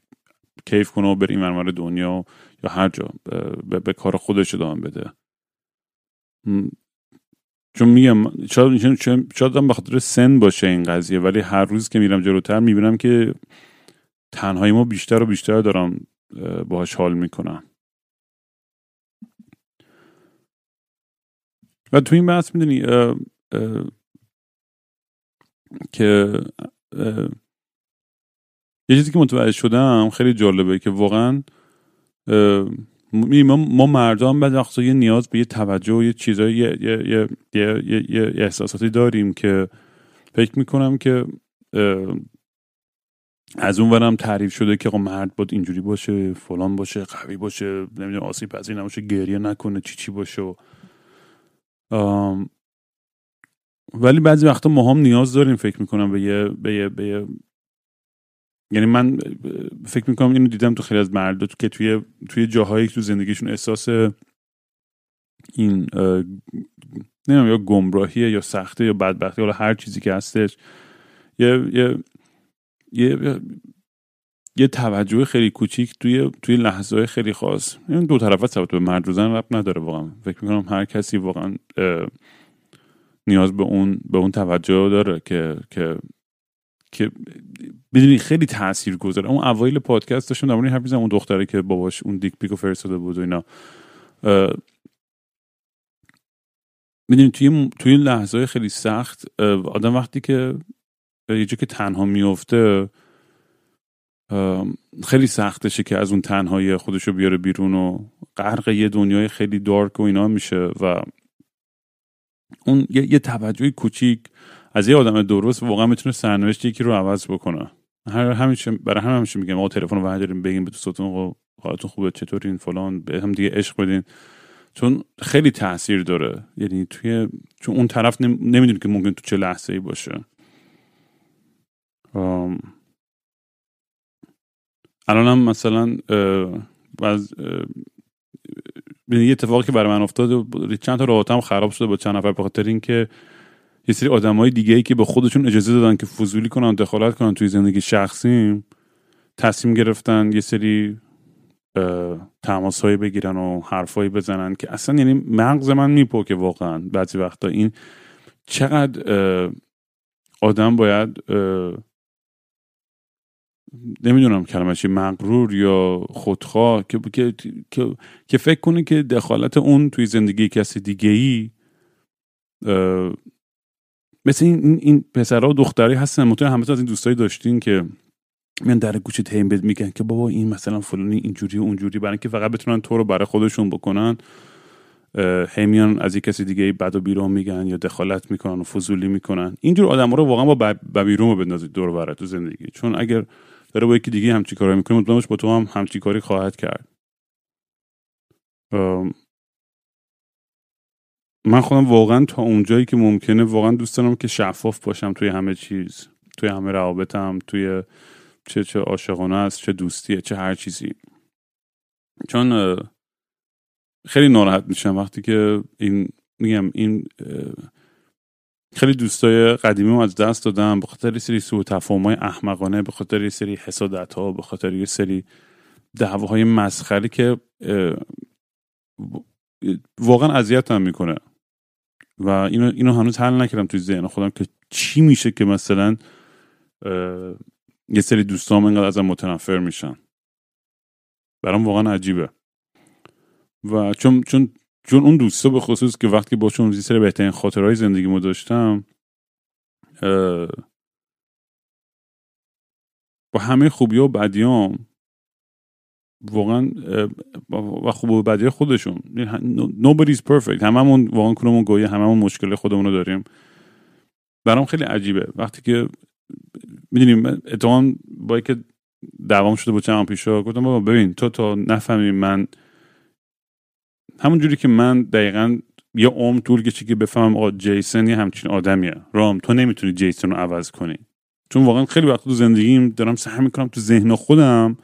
کیف کنه و بره این دنیا یا هر جا به, کار خودش ادامه بده. چون میگم شاید شاید به خاطر سن باشه این قضیه ولی هر روز که میرم جلوتر می‌بینم که تنهایی ما بیشتر و بیشتر دارم باهاش حال می‌کنم. و تو این بحث می‌دونی که یه چیزی که متوجه شدم خیلی جالبه که واقعا ما, ما مردم بعد وقتا یه نیاز به یه توجه و یه چیزایی یه, یه, یه, یه, یه احساساتی داریم که فکر می‌کنم که از اون ورم تعریف شده که مرد باید اینجوری باشه فلان باشه قوی باشه نمی‌دونم آسیب پذیر نباشه گریه نکنه چی چی باشه و ولی بعضی وقتا ما هم نیاز داریم فکر می‌کنم به یه, به یه, به یه یعنی من فکر می‌کنم اینو دیدم تو خیلی از مردا که توی توی جاهایی تو زندگیشون احساس این نمی‌دونم یا گمراهیه یا سخته یا بدبختی یا هر چیزی که هستش یه یه یه یه توجه خیلی کوچیک توی توی لحظه خیلی خاص. این دو طرفه ثابت به مرد زن رب نداره واقعا. فکر می‌کنم هر کسی واقعا نیاز به اون به اون توجه داره که که که بدونی خیلی تاثیر گذاره اون اوایل پادکست داشتم در مورد اون دختره که باباش اون دیک پیکو فرستاده بود و اینا. می‌دونی توی توی لحظه خیلی سخت آدم وقتی که یه که تنها میفته خیلی سختشه که از اون تنهایی خودشو بیاره بیرون و غرق یه دنیای خیلی دارک و اینا میشه و اون یه, یه توجهی کوچیک از یه آدم درست واقعا می‌تونه سرنوشت یکی رو عوض بکنه. هر همیشه برای هم همیشه میگم ما تلفن رو داریم بگیم به دوستاتون حالتون خوبه چطورین فلان به هم دیگه عشق بدین. چون خیلی تاثیر داره. یعنی توی چون اون طرف نمی‌دونی که ممکن تو چه لحظه ای باشه. الان هم مثلا از یه اتفاقی که برای من افتاد چند تا رابطه هم خراب شده با چند نفر به خاطر اینکه یه سری های دیگه ای که به خودشون اجازه دادن که فضولی کنن دخالت کنن توی زندگی شخصی تصمیم گرفتن یه سری تماس بگیرن و حرفایی بزنن که اصلا یعنی مغز من میپوکه واقعا بعضی وقتا. این چقدر آدم باید نمی‌دونم کلمه مغرور یا خودخواه که, که, که, که فکر کنه که دخالت اون توی زندگی کسی دیگه ای مثل این این پسرها و دختری هستن. مطمئن همه از این دوستایی داشتین که میان در گوش تیم بد میگن که بابا این مثلا فلانی اینجوری و اونجوری برای اینکه فقط بتونن تو رو برای خودشون بکنن. هی میان از یک کسی دیگه بد و بیرون میگن یا دخالت می‌کنن و فضولی می‌کنن. اینجور آدم رو واقعا با بیرون رو بندازید دور برای تو زندگی. چون اگر داره با یکی دیگه همچی کاری می‌کنه مطمئن با تو هم همچی کاری خواهد کرد. من خودم واقعا تا اونجایی که ممکنه واقعا دوست دارم که شفاف باشم توی همه چیز. توی همه روابطم توی چه چه عاشقانه است چه دوستیه چه هر چیزی. چون خیلی ناراحت میشم وقتی که این میگم این خیلی دوستای قدیمی از دست دادم به خاطر سری سوء تفاهم‌های احمقانه به خاطر سری حسادت ها به خاطر یه سری دعواهای مسخری که واقعا اذیتم می‌کنه. و اینو, اینو هنوز حل نکردم توی ذهن خودم که چی میشه که مثلا یه سری دوستام اینقدر ازم متنفر میشن. برام واقعا عجیبه. و چون چون چون اون دوستا به خصوص که وقتی باشون یه سری بهترین خاطرهای زندگیمو داشتم با همه خوبی و بدیام واقعا و خوب و بدی خودشون. nobody's perfect. هممون واقعا کنمون گویه هممون مشکل خودمون رو داریم. برام خیلی عجیبه. وقتی که می‌دونیم اتفاقا با که دوام شده با چند پیشا گفتم بابا ببین تو تا نفهمی من همون جوری که من دقیقا یه عمر طول کشید که بفهمم آقا جیسن یه همچین آدمیه. رام تو نمی‌تونی جیسن رو عوض کنی. چون واقعا خیلی وقت تو زندگیم دارم سعی می‌کنم تو ذهن خودم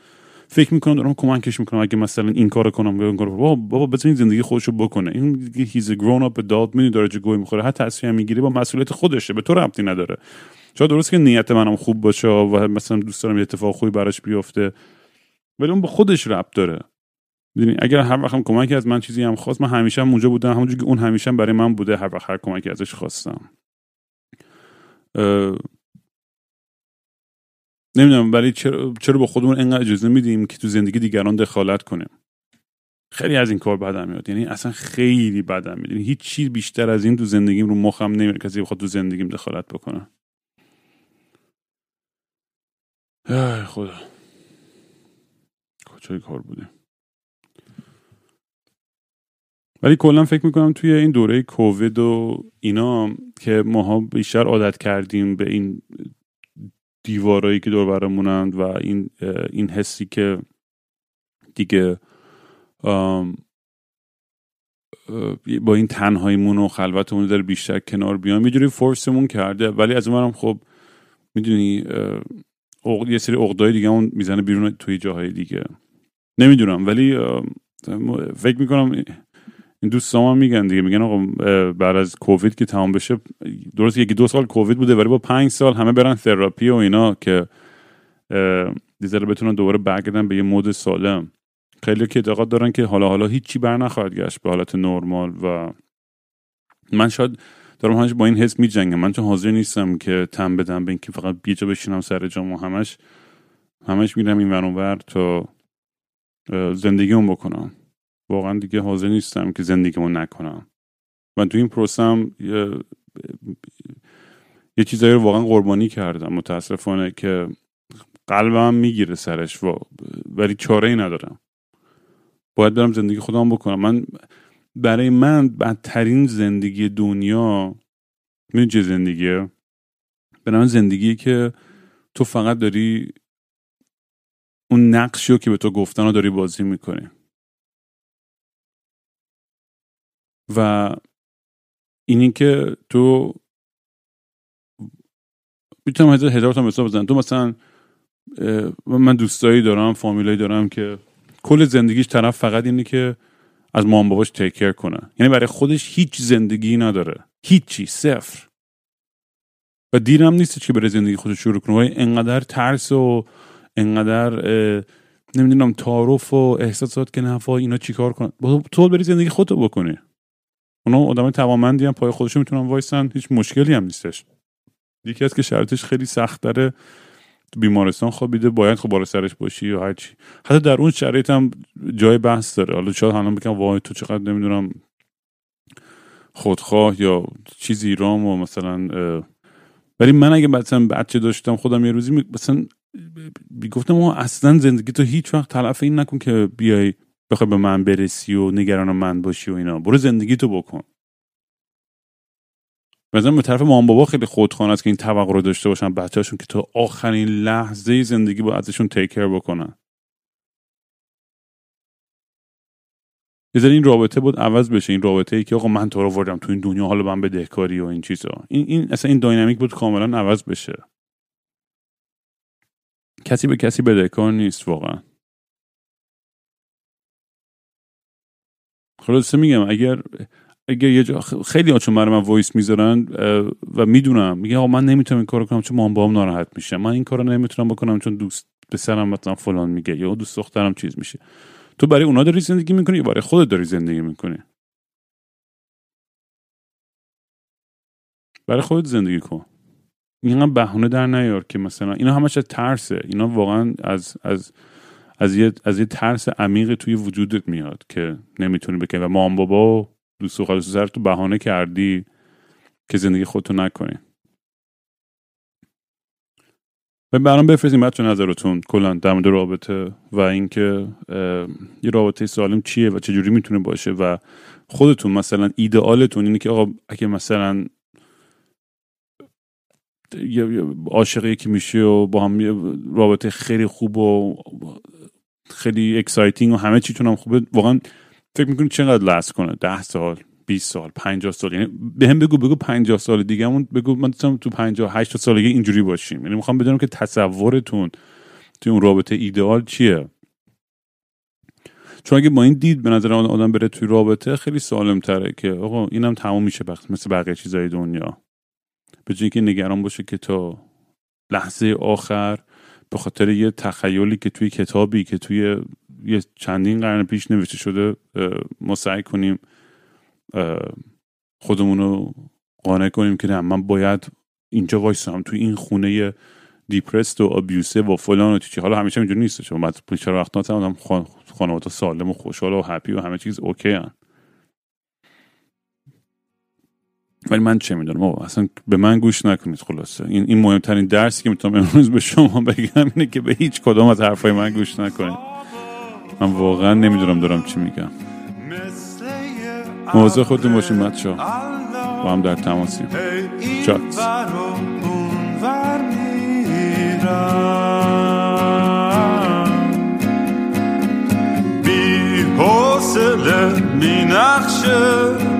فکر می‌کنم دارم کمکش می‌کنم اگه مثلا این کار کنم اون بابا بابا بزن زندگی خودشو بکنه. این دیگه هیز گرون اپ ادالت می داره گوی می‌خوره. هر تصمیم می‌گیره با مسئولیت خودشه. به تو ربطی نداره. شاید درست که نیت منم خوب باشه و مثلا دوست دارم یه اتفاق خوبی براش بیفته ولی اون به خودش ربط داره. می‌دونی؟ اگر هر وقت کمکی از من چیزی هم خواست من همیشه هم اونجا بودم همونجوری که اون همیشه برای من بوده هر وقت هر کمکی ازش خواستم. نمی‌دونم ولی چرا, چرا با خودمون انقدر اجازه میدیم که تو زندگی دیگران دخالت کنیم؟ خیلی از این کار بدم میاد. یعنی اصلا خیلی بدم میاد. یعنی هیچ چیز بیشتر از این تو زندگیم رو مخم نمیره کسی بخواد تو زندگیم دخالت بکنه. خدا. کجای کار بوده ولی کلا فکر می‌کنم توی این دوره کووید و اینا که ماها بیشتر عادت کردیم به این دیوارایی که دور برمونند و این این حسی که دیگه با این تنهاییمون و خلوتمون داره بیشتر کنار بیام. یه جوری فورسمون کرده. ولی از اونم خب می‌دونی یه سری عقدای دیگه اون می‌زنه بیرون توی جاهای دیگه. نمی‌دونم. ولی فکر می‌کنم این دوستان هم میگن دیگه میگن آقا بعد از کووید که تمام بشه درست یکی دو سال کووید بوده ولی با پنج سال همه برن تراپی و اینا که دیزره بتونن دوباره برگردن به یه مود سالم. خیلی که اعتقاد دارن که حالا حالا هیچی بر نخواهد گشت به حالت نرمال و من شاید دارم همش با این حس میجنگم. من چون حاضر نیستم که تم بدم به اینکه فقط بیجا بشینم سر جام و همش همش میرم این ور تا زندگیمون بکنم. واقعا دیگه حاضر نیستم که زندگیمو نکنم. من تو این پروسم یه, یه چیزایی رو واقعا قربانی کردم. متاسفانه که قلبم می‌گیره سرش و ولی چاره ای ندارم. باید برم زندگی خودم بکنم. من برای من بدترین زندگی دنیا می‌دونی چه زندگیه؟ به من زندگی که تو فقط داری اون نقشی رو که به تو گفتن رو داری بازی می‌کنی. و اینی که تو می‌تونم هزار تا مثال بزنم. تو مثلا من دوستایی دارم فامیلایی دارم که کل زندگیش طرف فقط اینه که از مام باباش تیکر کنه یعنی برای خودش هیچ زندگی نداره. هیچی صفر. و دیرم نیست که برای زندگی خودش شروع کنه. و انقدر ترس و انقدر نمی‌دونم تعارف و احساسات که نفا اینا چیکار کنن؟ تو بری زندگی خودتو بکنی. اونا آدم توامندی هم پای خودشون می‌تونن وایسن. هیچ مشکلی هم نیستش. یکی از که شرطش خیلی سخت داره بیمارستان خوابیده باید خب بالا سرش باشی یا هر چی. حتی در اون شرایط هم جای بحث داره. حالا شاید حالا بگم وای تو چقدر نمی‌دونم خودخواه یا چیزی ایرام و مثلا ولی من اگه مثلا بچه داشتم خودم یه روزی مثلا گفتم اصلا زندگی تو هیچ وقت تلف این نکن که بیای بخوای به من برسی و نگران من باشی و اینا. برو زندگی تو بکن مثلا به طرف مام بابا خیلی خودخوان است که این توقع رو داشته باشن بچهشون که تا آخرین لحظه زندگی با ازشون تیکر بکنن. یه این رابطه بود عوض بشه. این رابطه ای که آقا من تو رو وردم تو این دنیا حالا من بدهکاری و این چیزا. این این اصلا این داینامیک بود کاملا عوض بشه. کسی به کسی بدهکار نیست واقعا. خلاصه میگم اگر اگر یه جا خیلی چون برای من وایس می‌ذارن و می‌دونم میگه آقا من نمی‌تونم این کارو کنم چون مام بابام ناراحت میشه. من این کارو نمی‌تونم بکنم چون دوست پسرم مثلا فلان میگه یا دوست دخترم چیز میشه. تو برای اونا داری زندگی می‌کنی یا برای خودت داری زندگی می‌کنی؟ برای خودت زندگی کن. این بهونه در نیار که مثلا اینا همش از ترسه. اینا واقعا از از از یه از یه ترس عمیق توی وجودت میاد که نمی‌تونی بکنی. و مام بابا و دوست و سر تو بهانه کردی که زندگی خودتو نکنی. و برام بفرستین بچه نظرتون کلا در مورد رابطه و اینکه یه رابطه سالم چیه و چجوری می‌تونه باشه و خودتون مثلا ایدئالتون اینه که آقا اگه مثلا عاشق یکی میشه و با هم رابطه خیلی خوب و خیلی exciting و همه چیتون هم خوبه. واقعا فکر می‌کنید چقدر last کنه؟ ده سال 20 سال 50 سال. یعنی به هم بگو بگو 50 سال دیگهمون. بگو من تو 58 سالگی اینجوری باشیم. یعنی می‌خوام بدونم که تصورتون توی اون رابطه ایدئال چیه. چون اگه با این دید به نظر آدم بره توی رابطه خیلی سالم تره که آقا اینم تموم میشه بخت مثل بقیه چیزای دنیا. به که نگران باشه که تا لحظه آخر به خاطر یه تخیلی که توی کتابی که توی یه چندین قرن پیش نوشته شده ما سعی کنیم خودمون رو قانع کنیم که نه من باید اینجا وایسام توی این خونه دیپرست و ابیوسه و فلان و چی حالا همیشه اینجوری نیست چون بعد چرا وقتا هم خانواده سالم و خوشحال و هپی و همه چیز اوکی هن. ولی من چه می‌دونم؟ اصلا به من گوش نکنید خلاصه. این این مهمترین درسی که می‌تونم امروز به شما بگم اینه که به هیچ کدام از حرفای من گوش نکنید. من واقعا نمی‌دونم دارم چی میگم. مواظب خودتون باشین بچه با هم در تماسیم چات بی حوصله می نقشه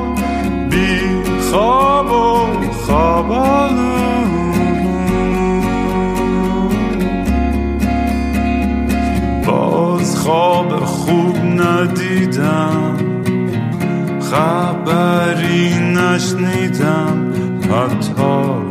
خواب و خوابالو باز خواب خوب ندیدم خبری نشنیدم حتی